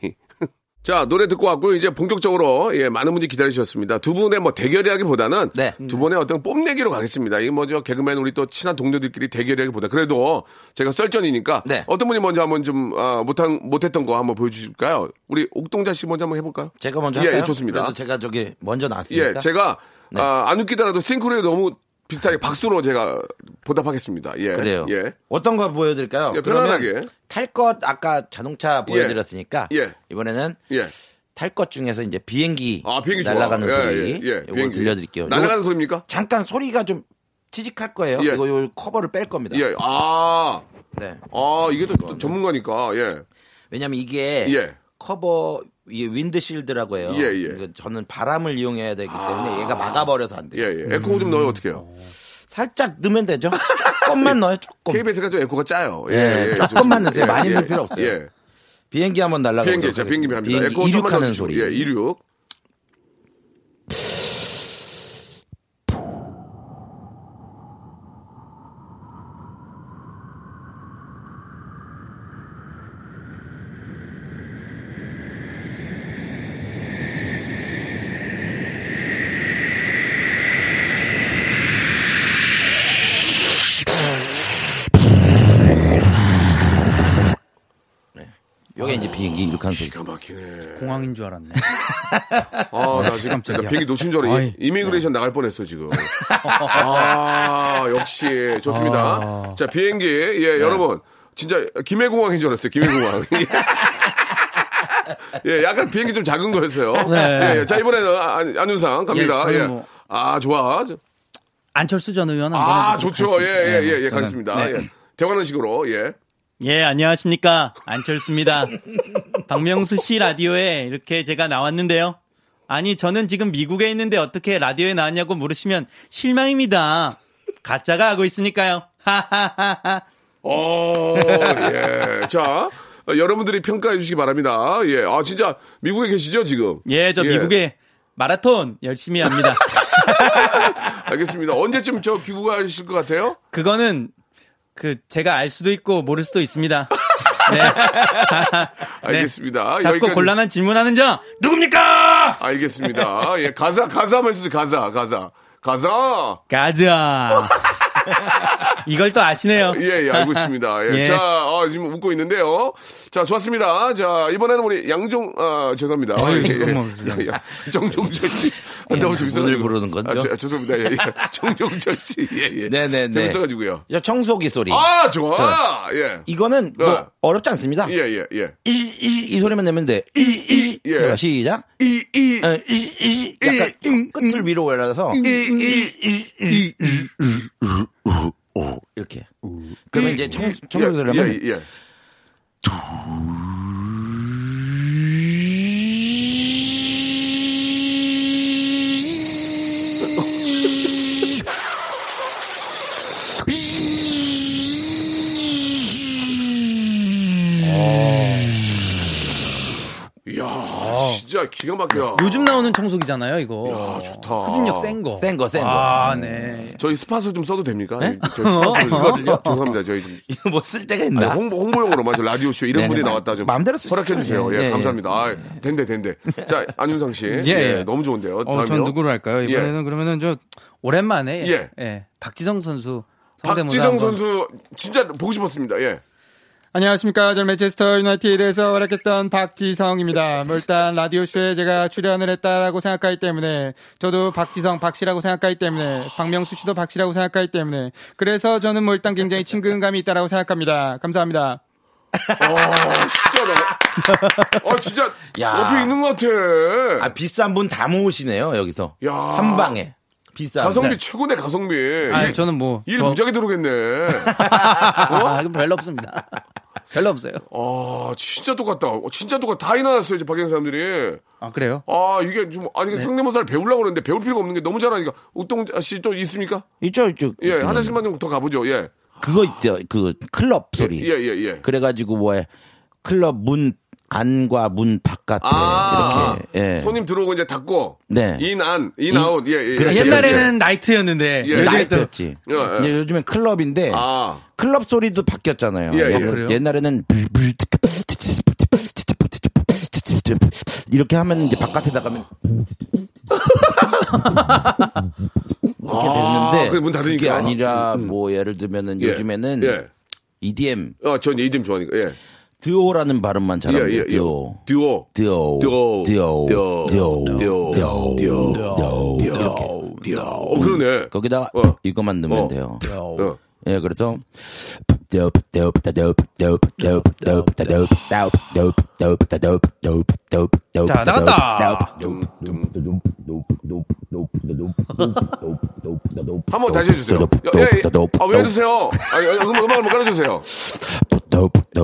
Speaker 1: 자, 노래 듣고 왔고, 이제 본격적으로, 예, 많은 분들이 기다리셨습니다. 두 분의 뭐 대결이라기보다는,
Speaker 4: 네.
Speaker 1: 두 분의 어떤 뽐내기로 가겠습니다. 이게 뭐죠, 개그맨 우리 또 친한 동료들끼리 대결이라기보다, 그래도 제가 썰전이니까,
Speaker 4: 네.
Speaker 1: 어떤 분이 먼저 한번 좀, 아, 못한, 못했던 거 한번 보여주실까요? 우리 옥동자 씨 먼저 한번 해볼까요?
Speaker 4: 제가 먼저
Speaker 1: 예,
Speaker 4: 할까요?
Speaker 1: 예, 좋습니다.
Speaker 4: 그래도 제가 저기 먼저 나왔으니까.
Speaker 1: 예, 제가,
Speaker 4: 네.
Speaker 1: 아, 안 웃기더라도 싱크로에 너무 비슷하게 박수로 제가 보답하겠습니다. 예.
Speaker 4: 그래요.
Speaker 1: 예.
Speaker 4: 어떤 거 보여드릴까요?
Speaker 1: 예, 편안하게.
Speaker 4: 탈 것 아까 자동차 보여드렸으니까
Speaker 1: 예.
Speaker 4: 이번에는
Speaker 1: 예.
Speaker 4: 탈 것 중에서 이제 비행기,
Speaker 1: 아, 비행기 좋아.
Speaker 4: 날아가는
Speaker 1: 예,
Speaker 4: 소리
Speaker 1: 예, 예,
Speaker 4: 이걸. 들려드릴게요.
Speaker 1: 날아가는
Speaker 4: 요거
Speaker 1: 소리입니까?
Speaker 4: 잠깐 소리가 좀 치직할 거예요.
Speaker 1: 예.
Speaker 4: 이거 요 커버를 뺄 겁니다.
Speaker 1: 예. 아,
Speaker 4: 네.
Speaker 1: 아, 이게 또, 또 전문가니까, 예.
Speaker 4: 왜냐면 이게
Speaker 1: 예.
Speaker 4: 커버 이 windshield라고 해요.
Speaker 1: 예, 예.
Speaker 4: 이거 저는 바람을 이용해야 되기 때문에 얘가 막아버려서 안
Speaker 1: 예,
Speaker 4: 돼요.
Speaker 1: 예. 에코 좀 넣어요, 어떻게 해요?
Speaker 4: 살짝 넣으면 되죠. 조금만 *laughs* 넣어요. 조금.
Speaker 1: KBS가 좀 에코가 짜요. 예,
Speaker 4: 예,
Speaker 1: 예,
Speaker 4: 조금만
Speaker 1: 좋습니다.
Speaker 4: 넣으세요. 많이
Speaker 1: 예,
Speaker 4: 넣을 필요 없어요.
Speaker 1: 예.
Speaker 4: 비행기 한번 날아가
Speaker 1: 비행기, 자, 비행기 합니다.
Speaker 4: 비행기 이륙하는. 소리.
Speaker 1: 예, 이륙.
Speaker 4: 비행기 이륙한 소리.
Speaker 1: 기가 막히네.
Speaker 5: 공항인 줄 알았네.
Speaker 1: 아, 나 지금
Speaker 5: 깜짝이야.
Speaker 1: 나 비행기 놓친 줄 알아. 이미그레이션 나갈 뻔했어 지금. 아, 역시 좋습니다.
Speaker 5: 아.
Speaker 1: 자, 비행기 예, 여러분 진짜 김해공항인 줄 알았어요. 김해공항. *laughs* 예, 약간 비행기 좀 작은 거였어요.
Speaker 5: 네.
Speaker 1: 예, 예. 자, 이번에는 안, 안윤상 갑니다.
Speaker 5: 예,
Speaker 1: 예.
Speaker 5: 뭐-
Speaker 1: 아, 좋아.
Speaker 5: 안철수 전 의원 한번
Speaker 1: 아, 좋죠. 예,
Speaker 5: 하겠습니다.
Speaker 1: 예, 예, 예,
Speaker 5: 저는.
Speaker 1: 가겠습니다.
Speaker 5: 네.
Speaker 1: 예. 대화하는 식으로, 예.
Speaker 5: 예, 안녕하십니까. 안철수입니다. 박명수 씨 라디오에 이렇게 제가 나왔는데요. 아니, 저는 지금 미국에 있는데 어떻게 라디오에 나왔냐고 물으시면 실망입니다. 가짜가 하고 있으니까요. 하하하하.
Speaker 1: 어, 예. 자, 어, 여러분들이 평가해 주시기 바랍니다. 예. 아, 진짜 미국에 계시죠, 지금?
Speaker 5: 예, 저 미국에 마라톤 열심히 합니다. *laughs*
Speaker 1: 알겠습니다. 언제쯤 저 귀국하실 것 같아요?
Speaker 5: 그거는 그 제가 알 수도 있고 모를 수도 있습니다. 네. *laughs*
Speaker 1: 알겠습니다.
Speaker 5: 자꾸
Speaker 1: 여기까지.
Speaker 5: 곤란한 질문하는 자 누굽니까?
Speaker 1: 알겠습니다. 예, 가사, 가사 한번 해주세요. 가사, 가사. 가사!
Speaker 5: 가자. 이걸 또 아시네요.
Speaker 1: 예, 예, 알고 있습니다. 예.
Speaker 5: 예.
Speaker 1: 자, 어, 지금 웃고 있는데요. 자, 좋았습니다. 자, 이번에는 우리 양종, 아, 죄송합니다.
Speaker 5: 어이,
Speaker 1: 예, 예. 예, 예. 정종철 씨. 아,
Speaker 4: 예,
Speaker 1: 너무 재밌어가지고.
Speaker 4: 오늘 부르는 건죠?
Speaker 1: 아, 저- 죄송합니다. 예, 예. *laughs* 정종철 씨. 예, 예.
Speaker 4: 네네네.
Speaker 1: 재밌어가지고요.
Speaker 4: 야, 청소기 소리.
Speaker 1: 아, 좋아! 예.
Speaker 4: 이거는 뭐
Speaker 1: 네.
Speaker 4: 어렵지 않습니다.
Speaker 1: 예, 예, 예.
Speaker 4: 이, 이, 이 소리만 내면 돼. 이, 이.
Speaker 1: 예.
Speaker 4: 해봐, 시작.
Speaker 1: 이, 이,
Speaker 4: 어, 이, 이. 약간 끝을 위로 올라가서.
Speaker 1: 이, 이, 이,
Speaker 4: 이렇게. 그러면 이제 청, 청소기 소리
Speaker 1: 예. 예, 예. 이 진짜 기가 막혀.
Speaker 5: 요즘 나오는 청소기잖아요, 이거.
Speaker 1: 야, 좋다.
Speaker 5: 흡입력 센 거.
Speaker 4: 센 거, 센 거.
Speaker 5: 아, 네.
Speaker 1: 저희 스파스 좀 써도 됩니까? 저희 spot
Speaker 4: 이거를요? *laughs*
Speaker 1: 죄송합니다. 저희 좀 *laughs*
Speaker 4: 이거 뭐 쓸 데가
Speaker 1: 아니,
Speaker 4: 있나?
Speaker 1: 홍보, 홍보용으로 마저 라디오쇼 이런
Speaker 4: 네,
Speaker 1: 분이
Speaker 4: 네,
Speaker 1: 나왔다 좀
Speaker 4: 마음대로.
Speaker 1: 허락해 주세요. 예,
Speaker 4: 예, 예.
Speaker 1: 감사합니다. 아, 된대, 된대. 자, 안윤상 씨. *laughs* 예,
Speaker 5: 예.
Speaker 1: 너무 좋은데요.
Speaker 5: 어,
Speaker 1: 다음이요.
Speaker 5: 전 누구로 할까요?
Speaker 1: 예.
Speaker 5: 이번에는 그러면은 저 오랜만에
Speaker 1: 예.
Speaker 5: 예. 박지성 선수
Speaker 1: 박지성 선수 진짜 보고 싶었습니다. 예.
Speaker 6: 안녕하십니까. 저는 맨체스터 유나이티드에서 활약했던 박지성입니다. 뭐 일단 라디오쇼에 제가 출연을 했다라고 생각하기 때문에 저도 박지성 박씨라고 생각하기 때문에 박명수 씨도 박씨라고 생각하기 때문에 그래서 저는 뭐 일단 굉장히 친근감이 있다라고 생각합니다. 감사합니다.
Speaker 1: 어, 진짜 나. 아, 진짜
Speaker 4: 야.
Speaker 1: 옆에 있는 것 같아.
Speaker 4: 아, 비싼 분 다 모으시네요, 여기서.
Speaker 1: 야.
Speaker 4: 한 방에. 비싼.
Speaker 1: 가성비
Speaker 4: 네.
Speaker 1: 최고네, 가성비.
Speaker 5: 아,
Speaker 1: 일,
Speaker 5: 저는
Speaker 1: 뭐일
Speaker 5: 저-
Speaker 1: 무지하게 들어오겠네. *laughs*
Speaker 5: 아, 그럼 별로 없습니다. 별로 없어요.
Speaker 1: 아, 진짜 똑같다. 어, 진짜 똑같다. 다 일어났어요, 이제 박영 사람들이.
Speaker 5: 아, 그래요?
Speaker 1: 아, 이게 좀, 아니,
Speaker 5: 네.
Speaker 1: 이게 성대모사를 배우려고 그러는데 배울 필요가 없는 게 너무 잘하니까. 우동 씨 또 있습니까?
Speaker 4: 있죠, 있죠.
Speaker 1: 예,
Speaker 4: 그,
Speaker 1: 화장실만 좀 더 가보죠, 예.
Speaker 4: 그거 있죠. 그 클럽 소리.
Speaker 1: 예, 예, 예.
Speaker 4: 그래가지고 뭐에 클럽 문 안과 문 바깥에
Speaker 1: 아,
Speaker 4: 이렇게 예.
Speaker 1: 손님 들어오고 이제 닫고.
Speaker 4: 네.
Speaker 1: in, 안,
Speaker 4: in,
Speaker 1: in- out. 예, 예.
Speaker 4: 그렇죠,
Speaker 1: 예,
Speaker 5: 옛날에는 나이트였는데
Speaker 1: 예,
Speaker 4: 나이트였지.
Speaker 1: 예, 예.
Speaker 4: 이제 요즘엔 클럽인데
Speaker 1: 아.
Speaker 4: 클럽 소리도 바뀌었잖아요.
Speaker 1: 예, 예.
Speaker 4: 뭐? 옛날에는 이렇게 하면 이제 바깥에다 가면 이렇게
Speaker 1: 아,
Speaker 4: 됐는데
Speaker 1: 그래, 문 닫으니까.
Speaker 4: 그게 아니라 뭐 예를 들면은
Speaker 1: 예.
Speaker 4: 요즘에는
Speaker 1: 예.
Speaker 4: EDM
Speaker 1: 어, 전 이름 좋아하니까, 예.
Speaker 4: 드오라는 발음만 잘하면
Speaker 1: 예, 예. 예. 듀오.
Speaker 4: 듀오.
Speaker 1: 듀오.
Speaker 4: 듀오.
Speaker 1: 듀오.
Speaker 4: 듀오.
Speaker 1: 듀오.
Speaker 4: 듀오.
Speaker 1: 듀오.
Speaker 4: 듀오. 이렇게.
Speaker 1: 듀오. 어, 그러네.
Speaker 4: 거기다가
Speaker 1: 어.
Speaker 4: 이것만 넣으면
Speaker 1: 어.
Speaker 4: 돼요.
Speaker 1: 어.
Speaker 4: 예, 그래서
Speaker 5: 자, 나갔다.
Speaker 1: 한번 다시 해주세요. 야, 예, 예. 아, 왜 해주세요? 아, 예, 음악, 음악 한번 깔아주세요.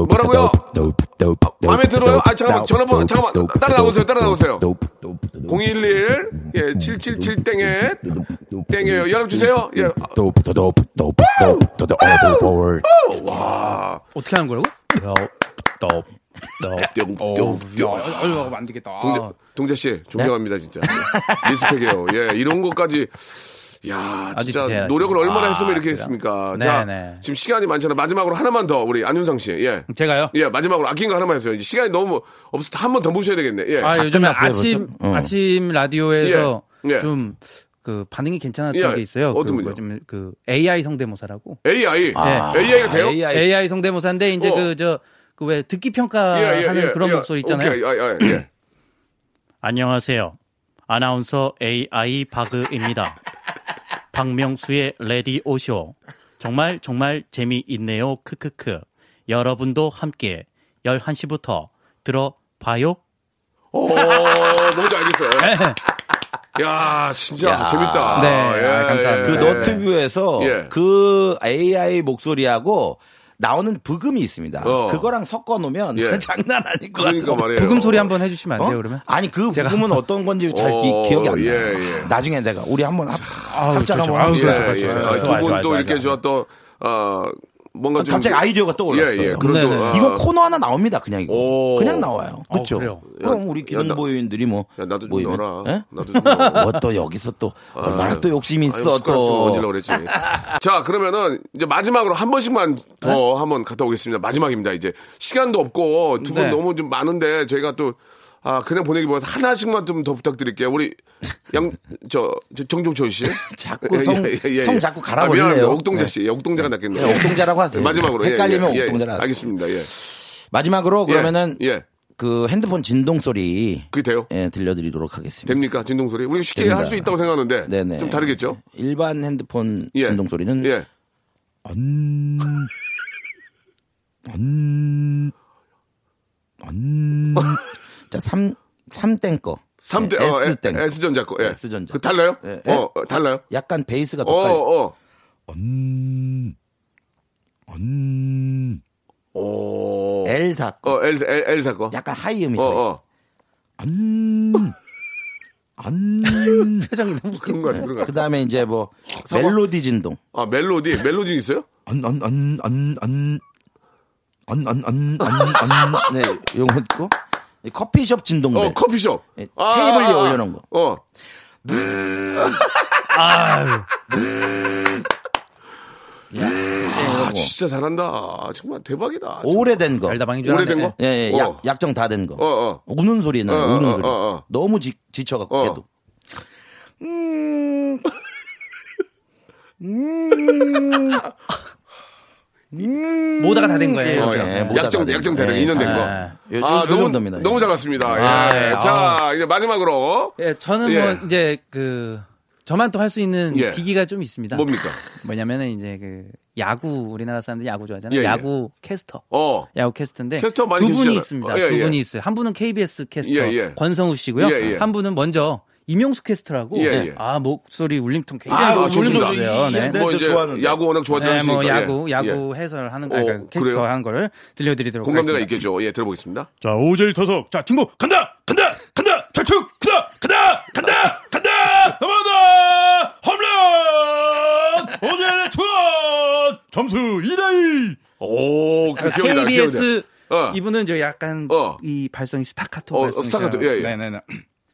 Speaker 1: 뭐라고요? 마음에 들어요? 아, 잠깐만, 전화번호, 잠깐만, 따라 나오세요, 따라 나오세요. 011, 예, 777 땡에, 땡이에요. 연락 주세요. 예. 와.
Speaker 5: 어떻게 하는 거라고? 어, 안 되겠다.
Speaker 1: 동재, 동재 씨, 존경합니다, 진짜. 리스펙해요. 예, 이런 것까지. 야,
Speaker 5: 아주
Speaker 1: 진짜
Speaker 5: 디테일하시네.
Speaker 1: 노력을 얼마나
Speaker 5: 아,
Speaker 1: 했으면 이렇게
Speaker 5: 그래요?
Speaker 1: 했습니까?
Speaker 5: 네,
Speaker 1: 자,
Speaker 5: 네.
Speaker 1: 지금 시간이 많잖아요. 마지막으로 하나만 더, 우리 안윤상 씨. 예.
Speaker 5: 제가요?
Speaker 1: 예, 마지막으로 아낀 거 하나만 해주세요. 이제 시간이 너무 없어. 한번더 모셔야 되겠네. 예.
Speaker 5: 아, 요즘에
Speaker 4: 끝났어요,
Speaker 5: 아침?
Speaker 4: 어.
Speaker 5: 아침 라디오에서
Speaker 1: 예, 예.
Speaker 5: 좀그 반응이 괜찮았던
Speaker 1: 예,
Speaker 5: 게 있어요.
Speaker 1: 어떤
Speaker 5: 그,
Speaker 1: 분이요?
Speaker 5: 뭐좀 그 AI 성대모사라고.
Speaker 1: AI.
Speaker 5: 네.
Speaker 1: AI가 돼요?
Speaker 4: AI.
Speaker 5: AI 성대모사인데 이제
Speaker 1: 어.
Speaker 5: 그저 그 왜 듣기 평가하는 그런 목소리 있잖아요.
Speaker 1: 오케이, 아, 아, 예. *clears throat*
Speaker 5: 안녕하세요. 아나운서 AI 바그입니다. *laughs* 박명수의 레디오쇼. 정말 정말 재미있네요. 크크크. 여러분도 함께 11시부터 들어봐요.
Speaker 1: 오, 뭔지 알겠어요. 야, 진짜
Speaker 4: 야.
Speaker 1: 재밌다.
Speaker 5: 네,
Speaker 1: 예,
Speaker 5: 아, 감사합니다.
Speaker 4: 그
Speaker 1: 예.
Speaker 4: 너튜브에서
Speaker 1: 예.
Speaker 4: 그 AI 목소리하고 나오는 부금이 있습니다.
Speaker 1: 어.
Speaker 4: 그거랑 섞어 놓으면
Speaker 1: 예. *laughs*
Speaker 4: 장난 아닐 것
Speaker 1: 그러니까
Speaker 4: 같아요.
Speaker 1: 말이에요.
Speaker 5: 부금 소리 한번 해주시면 안 돼요,
Speaker 4: 어?
Speaker 5: 그러면?
Speaker 4: 아니 그
Speaker 5: 제가
Speaker 4: 부금은 어떤 건지 *laughs* 잘
Speaker 1: 어,
Speaker 4: 기, 기억이 안 나요.
Speaker 1: 예, 예.
Speaker 4: 나중에 내가 우리 한번 합, 합작. 한번 합시다.
Speaker 5: 좋아요,
Speaker 1: 예,
Speaker 5: 좋아요,
Speaker 1: 예.
Speaker 5: 좋아요.
Speaker 1: 아,
Speaker 5: 좋아요,
Speaker 1: 두분 또 이렇게
Speaker 5: 좋아요.
Speaker 1: 저 또, 어, 뭔가 좀.
Speaker 4: 갑자기 아이디어가 떠올랐어요.
Speaker 1: 예, 예. 그런
Speaker 5: 네네.
Speaker 1: 또, 아,
Speaker 4: 이거 코너 하나 나옵니다. 그냥 이거.
Speaker 1: 오.
Speaker 4: 그냥 나와요. 그렇죠.
Speaker 5: 어?
Speaker 4: 그럼
Speaker 1: 야,
Speaker 4: 우리
Speaker 1: 야,
Speaker 4: 기능
Speaker 1: 나-
Speaker 4: 보유인들이 뭐
Speaker 1: 야, 나도 좀
Speaker 4: 모이면,
Speaker 1: 넣어라.
Speaker 4: 예?
Speaker 1: 나도 좀 넣어. *laughs*
Speaker 4: 뭐또 여기서 또 얼마나 또 욕심이
Speaker 1: 아유,
Speaker 4: 있어
Speaker 1: 좀
Speaker 4: 또.
Speaker 1: 얹으려고 그랬지. *laughs* 자, 그러면은 이제 마지막으로 한 번씩만 더
Speaker 4: 네?
Speaker 1: 한번 갔다 오겠습니다. 마지막입니다. 이제 시간도 없고 두분
Speaker 5: 네.
Speaker 1: 너무 좀 많은데 저희가 또 아, 그냥 보내기보다 하나씩만 좀 더 부탁드릴게요. 우리 양, 저, 저 정종철 씨. *laughs*
Speaker 4: 자꾸 성- 성 자꾸 갈아
Speaker 1: 아, 미안합니다. 옥동자
Speaker 4: 네.
Speaker 1: 씨. 옥동자가 낫겠네요.
Speaker 4: 네, 옥동자라고 하세요.
Speaker 1: 마지막으로. 예,
Speaker 4: 헷갈리면
Speaker 1: 예, 예.
Speaker 4: 옥동자라
Speaker 1: 알겠습니다. 예.
Speaker 4: 마지막으로
Speaker 1: 예,
Speaker 4: 그러면은
Speaker 1: 예.
Speaker 4: 그 핸드폰 진동 소리
Speaker 1: 그게 돼요?
Speaker 4: 예, 들려드리도록 하겠습니다.
Speaker 1: 됩니까? 진동 소리? 우리 쉽게. 할 수 있다고 생각하는데
Speaker 4: 네네.
Speaker 1: 좀 다르겠죠?
Speaker 4: 일반 핸드폰
Speaker 1: 예.
Speaker 4: 진동 소리는
Speaker 1: 예.
Speaker 4: 안, 안, 안. 자, 3, 삼땡 거.
Speaker 1: 삼대
Speaker 4: 예,
Speaker 1: 어,
Speaker 4: S땡. 거.
Speaker 1: S전자 거. 예.
Speaker 4: S전자.
Speaker 1: 그 달라요?
Speaker 4: 예, 예?
Speaker 1: 어, 어, 달라요?
Speaker 4: 약간 베이스가
Speaker 1: 어,
Speaker 4: 더 빨리.
Speaker 1: 어.
Speaker 4: 안, 안.
Speaker 1: 오.
Speaker 4: L사 거.
Speaker 1: 어, L사, L, L사 거.
Speaker 4: 약간 high 음이
Speaker 1: 어,
Speaker 4: 더 있어.
Speaker 1: 어.
Speaker 4: 안, 안. *laughs*
Speaker 5: 표정이 너무
Speaker 1: 그런 거 같아, 그런
Speaker 4: 거그
Speaker 1: 같아.
Speaker 4: 다음에 이제 뭐,
Speaker 1: 사과?
Speaker 4: 멜로디 진동.
Speaker 1: 아, 멜로디, 멜로디 있어요?
Speaker 4: 안, 안, 안, 안, 안. 안, 안, 안, 안, 안. 네, 이런 거 있고. 이 커피숍 진동.
Speaker 1: 어, 커피숍.
Speaker 4: 예,
Speaker 1: 아,
Speaker 4: 테이블 위에
Speaker 1: 아, 아.
Speaker 4: 올려놓은 거.
Speaker 1: 어.
Speaker 5: 아유.
Speaker 1: 아, 진짜 잘한다. 정말 대박이다.
Speaker 4: 오래된 거.
Speaker 5: 달다방인 줄
Speaker 1: 오래된. 거?
Speaker 4: 예, 예,
Speaker 1: 어.
Speaker 4: 약, 약정 다 된 거.
Speaker 1: 어, 어.
Speaker 4: 우는 소리 나요,
Speaker 1: 어, 어,
Speaker 4: 우는
Speaker 1: 어,
Speaker 4: 소리.
Speaker 1: 어, 어.
Speaker 4: 너무 지, 지쳐갖고
Speaker 1: 어.
Speaker 4: 걔도. *laughs* *laughs*
Speaker 5: 모다가 다 된 거예요.
Speaker 1: 어,
Speaker 4: 예,
Speaker 1: 약-
Speaker 4: 모자가
Speaker 1: 약정,
Speaker 4: 된
Speaker 1: 약정
Speaker 4: 거.
Speaker 1: 되는
Speaker 4: 예.
Speaker 1: 2년 된 거.
Speaker 5: 아.
Speaker 1: 아,
Speaker 4: 요
Speaker 1: 너무,
Speaker 4: 정도입니다.
Speaker 1: 너무 잘 봤습니다.
Speaker 5: 아,
Speaker 1: 예.
Speaker 5: 예.
Speaker 1: 자, 이제 마지막으로.
Speaker 5: 예, 저는
Speaker 1: 예.
Speaker 5: 뭐 이제 그 저만 또 할 수 있는
Speaker 1: 예.
Speaker 5: 기기가 좀 있습니다.
Speaker 1: 뭡니까?
Speaker 5: 뭐냐면은 이제 그 야구 우리나라 사람들이 야구 좋아하잖아요.
Speaker 1: 예, 예.
Speaker 5: 야구 캐스터.
Speaker 1: 어.
Speaker 5: 야구 캐스터인데
Speaker 1: 캐스터 많이
Speaker 5: 두 분이. 있습니다.
Speaker 1: 어, 예,
Speaker 5: 두
Speaker 1: 예.
Speaker 5: 분이 있어요. 한 분은 KBS 캐스터
Speaker 1: 예, 예.
Speaker 5: 권성우 씨고요.
Speaker 1: 예, 예.
Speaker 5: 한 분은 먼저 이명수 캐스터라고
Speaker 1: 예, 예.
Speaker 5: 아 목소리 울림통 굉장히
Speaker 4: 아,
Speaker 1: 좋습니다.
Speaker 5: 울림통이세요. 네.
Speaker 4: 네,
Speaker 1: 뭐
Speaker 4: 네,
Speaker 1: 이제
Speaker 4: 좋아하는데.
Speaker 1: 야구 워낙 좋아하는
Speaker 5: 네, 뭐
Speaker 1: 하시니까,
Speaker 5: 야구
Speaker 1: 예.
Speaker 5: 야구 해설 하는 거
Speaker 1: 어,
Speaker 5: 그러니까 캐스터? 한 거를 들려드리도록
Speaker 1: 공감대가
Speaker 5: 하겠습니다.
Speaker 1: 있겠죠. 예, 들어보겠습니다.
Speaker 8: 자, 오재일 타석. 자, 친 공, 간다! 간다! 간다! 좌측! 간다! 간다! 간다! 간다! 넘어간다! 홈런! 오재일의 투런! 점수 2대2!
Speaker 1: 오, 그 기억이 기억이
Speaker 5: KBS
Speaker 1: 나. 어.
Speaker 5: 이분은 저 약간
Speaker 1: 어.
Speaker 5: 이 발성이 스타카토
Speaker 1: 어,
Speaker 5: 발성이
Speaker 1: 스타카토, 예, 예.
Speaker 5: 네네네.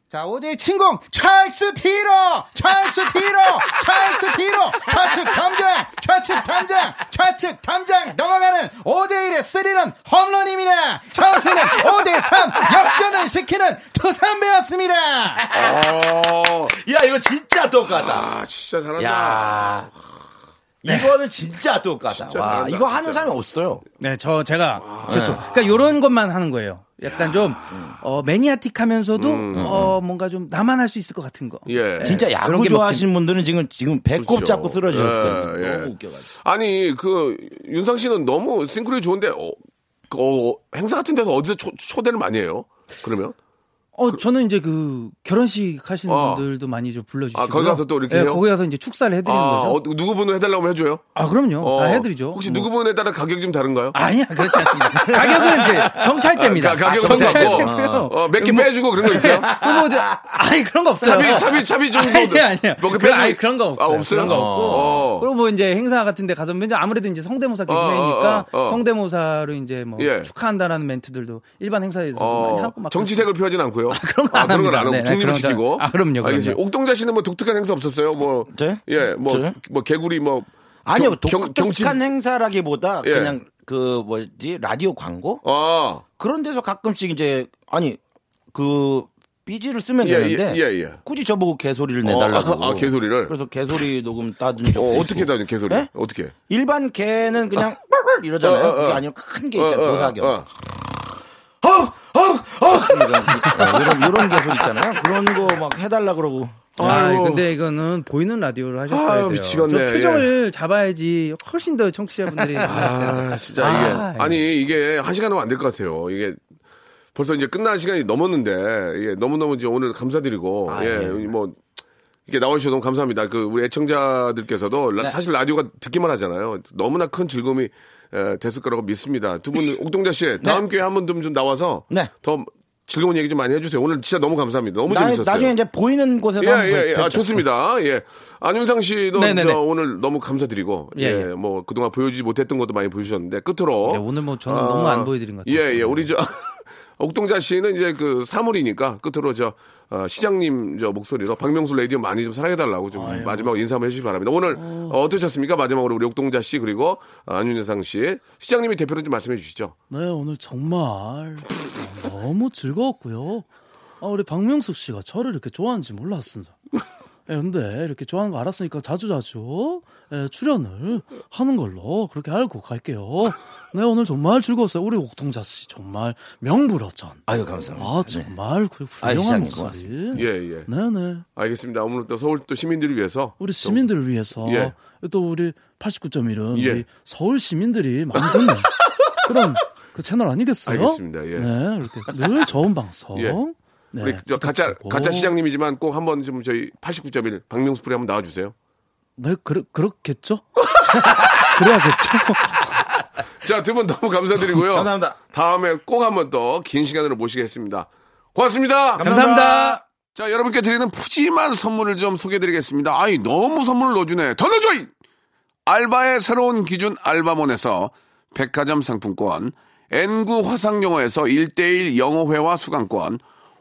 Speaker 9: 자, 오재일 친 공, 좌측으로, 좌측으로, 좌측으로, 좌측 담장, 좌측 담장, 좌측 담장 넘어가는 오재일의 스리런 홈런입니다. 점수는 5대3 역전을 시키는 두산 베어스입니다.
Speaker 1: 어.
Speaker 4: 야, 이거 진짜 똑같다.
Speaker 1: 아, 진짜 잘한다.
Speaker 4: 야. 이거는 진짜 똑같다.
Speaker 1: 진짜
Speaker 4: 와,
Speaker 1: 잘한다,
Speaker 4: 이거 하는
Speaker 1: 진짜.
Speaker 4: 사람이 없어요.
Speaker 5: 네, 저 제가
Speaker 1: 아.
Speaker 5: 그렇죠. 그러니까 이런 것만 하는 거예요. 약간 좀 어, 매니아틱하면서도 어, 뭔가 좀 나만 할 수 있을 것 같은 거.
Speaker 1: 음. 예.
Speaker 4: 진짜
Speaker 5: 그런
Speaker 4: 야구
Speaker 5: 게
Speaker 4: 좋아하시는 분들은 지금 지금 배꼽
Speaker 1: 그렇죠.
Speaker 4: 잡고 쓰러지셨을 거예요.
Speaker 1: 예, 예.
Speaker 4: 너무 웃겨가지고.
Speaker 1: 아니, 그, 윤상 씨는 너무 싱크로이 좋은데, 어, 그, 어, 행사 같은 데서 어디서 초, 초대를 많이 해요? 그러면?
Speaker 5: 어, 저는 이제 그 결혼식 하시는
Speaker 1: 어.
Speaker 5: 분들도 많이 좀 불러주시고.
Speaker 1: 아, 거기 가서 또 이렇게 해요?
Speaker 5: 거기 가서 이제 축사를 해드리는
Speaker 1: 아,
Speaker 5: 거죠.
Speaker 1: 어, 누구 분을 해달라고 하면 해줘요?
Speaker 5: 아, 그럼요.
Speaker 1: 어.
Speaker 5: 다 해드리죠.
Speaker 1: 혹시
Speaker 5: 뭐.
Speaker 1: 누구 분에 따라 가격이 좀 다른가요?
Speaker 5: 아니야, 그렇지 않습니다. *laughs* 가격은 이제 정찰제입니다.
Speaker 1: 아, 가- 가격은
Speaker 5: 아, 정찰제고요.
Speaker 1: 똑같고, 어, 몇개
Speaker 5: 뭐-
Speaker 1: 빼주고 그런 거 있어요? *laughs*
Speaker 5: 뭐, 저, 아니, 그런 거 없어요.
Speaker 1: 차비, 차비, 차비 정도.
Speaker 5: 아니, 아니요.
Speaker 1: 몇개
Speaker 5: 그,
Speaker 1: 빼주고.
Speaker 5: 아니, 그런 거 없어요.
Speaker 1: 아, 없어요?
Speaker 5: 그런 거 없고.
Speaker 1: 어.
Speaker 5: 그리고 뭐 이제 행사 같은 데 가서 이제 아무래도 이제 성대모사
Speaker 1: 어, 어, 어.
Speaker 5: 성대모사로 이제 뭐
Speaker 1: 예.
Speaker 5: 축하한다라는 멘트들도 일반 행사에서도 많이
Speaker 1: 어,
Speaker 5: 하고 막.
Speaker 1: 정치색을 표하진 않고요.
Speaker 5: 그런 거안
Speaker 1: 그런 건
Speaker 5: 합니다.
Speaker 1: 안 하고
Speaker 5: 네, 네,
Speaker 1: 중립을
Speaker 5: 그런 거-
Speaker 1: 지키고.
Speaker 5: 아, 그럼요, 그럼요.
Speaker 1: 알겠습니다. 옥동자 씨는 뭐 독특한 행사 없었어요? 뭐.
Speaker 4: 저요?
Speaker 1: 예, 뭐? 뭐 개구리 뭐.
Speaker 4: 아니요,
Speaker 1: 경-
Speaker 4: 독특한
Speaker 1: 경치-
Speaker 4: 행사라기보다
Speaker 1: 예.
Speaker 4: 그냥 그 뭐지 라디오 광고
Speaker 1: 아,
Speaker 4: 그런 데서 가끔씩 이제 아니 그
Speaker 10: 삐지를 쓰면
Speaker 1: 예,
Speaker 10: 되는데
Speaker 1: 예, 예, 예.
Speaker 10: 굳이 저보고 개소리를 내달라고.
Speaker 1: 아, 아, 개소리를?
Speaker 10: 그래서 개소리 녹음 따준 적
Speaker 1: 어. 어떻게 다니 개소리?
Speaker 10: 네?
Speaker 1: 어떻게?
Speaker 10: 일반 개는 그냥 이러잖아요.
Speaker 1: 어, 어, 어.
Speaker 10: 그게 아니면 큰개 있잖아요.
Speaker 1: 어, 어,
Speaker 10: 도사견.
Speaker 1: 어.
Speaker 10: 이런, 이런, 이런 개소리 있잖아요. 그런 거 막 해달라 그러고.
Speaker 5: 아. 근데 이거는 보이는 라디오를 하셨어야
Speaker 1: 아유,
Speaker 5: 돼요.
Speaker 1: 미치겠네.
Speaker 5: 저 표정을 잡아야지 훨씬 더 청취자분들이
Speaker 1: 아, 진짜 이게
Speaker 5: 아,
Speaker 1: 아니 이게 한 시간은 안 될 것 같아요. 이게 벌써 이제 끝날 시간이 넘었는데 이게 너무너무 이제 오늘 감사드리고
Speaker 5: 아,
Speaker 1: 예,
Speaker 5: 네.
Speaker 1: 뭐 이렇게 나와주셔서 너무 감사합니다. 그 우리 애청자들께서도 라-
Speaker 10: 네.
Speaker 1: 사실 라디오가 듣기만 하잖아요. 너무나 큰 즐거움이 에, 됐을 거라고 믿습니다. 두 분 *laughs* 옥동자 씨 다음 기회에 한번좀 나와서
Speaker 10: 네.
Speaker 1: 더 즐거운 얘기 좀 많이 해주세요. 오늘 진짜 너무 감사합니다. 너무
Speaker 10: 나,
Speaker 1: 재밌었어요.
Speaker 10: 나중에 이제 보이는 곳에서
Speaker 1: 예, 예, 예. 아. 좋습니다. 예. 안윤상 씨도
Speaker 5: 네네네.
Speaker 1: 저 오늘 너무 감사드리고, 예,
Speaker 5: 예, 예.
Speaker 1: 뭐, 그동안 보여주지 못했던 것도 많이 보여주셨는데, 끝으로.
Speaker 5: 네, 오늘 뭐 저는 너무 안 보여드린 것 같아요.
Speaker 1: 예, 예. 우리 저, *laughs* 옥동자 씨는 이제 그 사물이니까, 끝으로 저, 어, 시장님 저 목소리로 박명수 라디오 많이 좀 사랑해달라고 좀 마지막으로 인사 한번 해주시기 바랍니다. 오늘 어. 떠셨습니까 마지막으로 우리 옥동자 씨 그리고 어, 안윤상 씨. 시장님이 대표로 좀 말씀해 주시죠.
Speaker 5: 네, 오늘 정말 너무 즐거웠고요. 아, 우리 박명숙 씨가 저를 이렇게 좋아하는지 몰랐습니다. *laughs* 예, 근데 이렇게 좋아하는 거 알았으니까 자주자주 예, 출연을 하는 걸로 그렇게 알고 갈게요. 네, 오늘 정말 즐거웠어요. 우리 옥동자 씨 정말 명불허전.
Speaker 10: 아유, 감사합니다.
Speaker 5: 아, 정말 그
Speaker 10: 아유,
Speaker 5: 훌륭한 목소리.
Speaker 1: 예, 예.
Speaker 5: 네네.
Speaker 1: 알겠습니다. 오늘 또 서울 또 시민들을 위해서.
Speaker 5: 우리 시민들을 위해서
Speaker 1: 예.
Speaker 5: 또 우리 89.1은
Speaker 1: 예.
Speaker 5: 우리 서울 시민들이 많이 듣는 그런 그 채널 아니겠어요?
Speaker 1: 알겠습니다. 예.
Speaker 5: 네, 이렇게 늘 좋은 방송.
Speaker 1: 예.
Speaker 5: 네,
Speaker 1: 우리 저 가짜. 가짜 시장님이지만 꼭 한번 좀 저희 89.1 박명수 프리 한번 나와 주세요.
Speaker 5: 네, 그러, 그렇겠죠? *laughs* 그래야겠죠?
Speaker 1: 자, 두 분 너무 감사드리고요.
Speaker 10: 감사합니다.
Speaker 1: 다음에 꼭 한번 더 긴 시간으로 모시겠습니다. 고맙습니다.
Speaker 5: 감사합니다.
Speaker 1: 자, 여러분께 드리는 푸짐한 선물을 좀 소개해 드리겠습니다. 아이, 너무 선물을 넣어주네. 더 넣어줘! 이! 알바의 새로운 기준 알바몬에서 백화점 상품권, N구 화상영어에서 1대1 영어회화 수강권,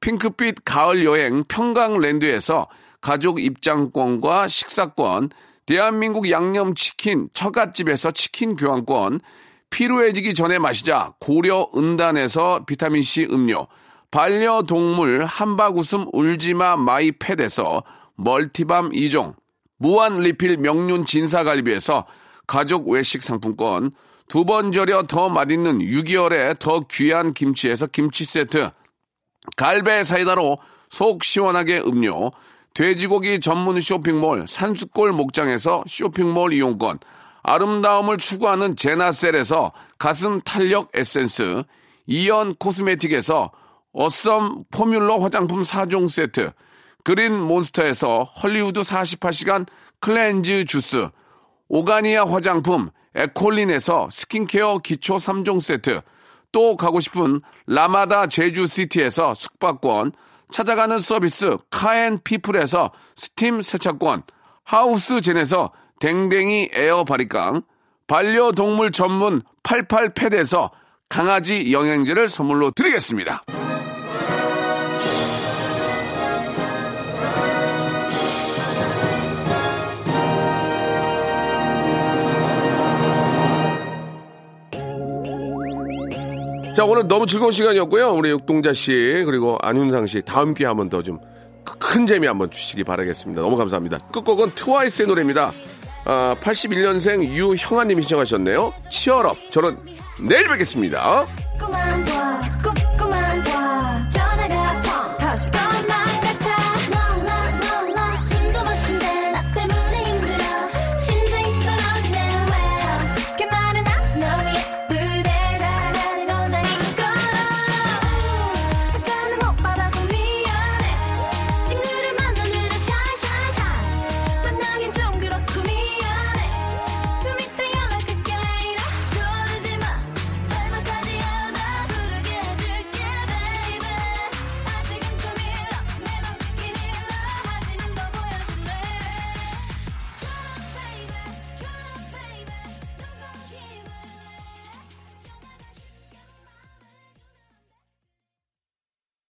Speaker 1: 핑크빛 가을 여행 평강랜드에서 가족 입장권과 식사권, 대한민국 양념치킨 처갓집에서 치킨 교환권, 피로해지기 전에 마시자 고려 은단에서 비타민C 음료, 반려동물 한바구음 울지마 마이팻에서 멀티밤 2종, 무한 리필 명륜 진사갈비에서 가족 외식 상품권, 두 번 절여 더 맛있는 6개월에 더 귀한 김치에서 김치 세트, 갈배 사이다로 속 시원하게 음료, 돼지고기 전문 쇼핑몰 산수골 목장에서 쇼핑몰 이용권, 아름다움을 추구하는 제나셀에서 가슴 탄력 에센스, 이연 코스메틱에서 어썸 포뮬러 화장품 4종 세트, 그린 몬스터에서 헐리우드 48시간 클렌즈 주스, 오가니아 화장품 에콜린에서 스킨케어 기초 3종 세트, 또 가고 싶은 라마다 제주시티에서 숙박권, 찾아가는 서비스 카앤피플에서 스팀 세차권, 하우스젠에서 댕댕이 에어 바리깡, 반려동물 전문 88패드에서 강아지 영양제를 선물로 드리겠습니다. 자, 오늘 너무 즐거운 시간이었고요. 우리 육동자 씨, 그리고 안윤상 씨, 다음 기회에 한번 더 좀 큰 재미 한번 주시기 바라겠습니다. 너무 감사합니다. 끝곡은 트와이스의 노래입니다. 아, 81년생 유형아님이 신청하셨네요. 치얼업. 저는 내일 뵙겠습니다.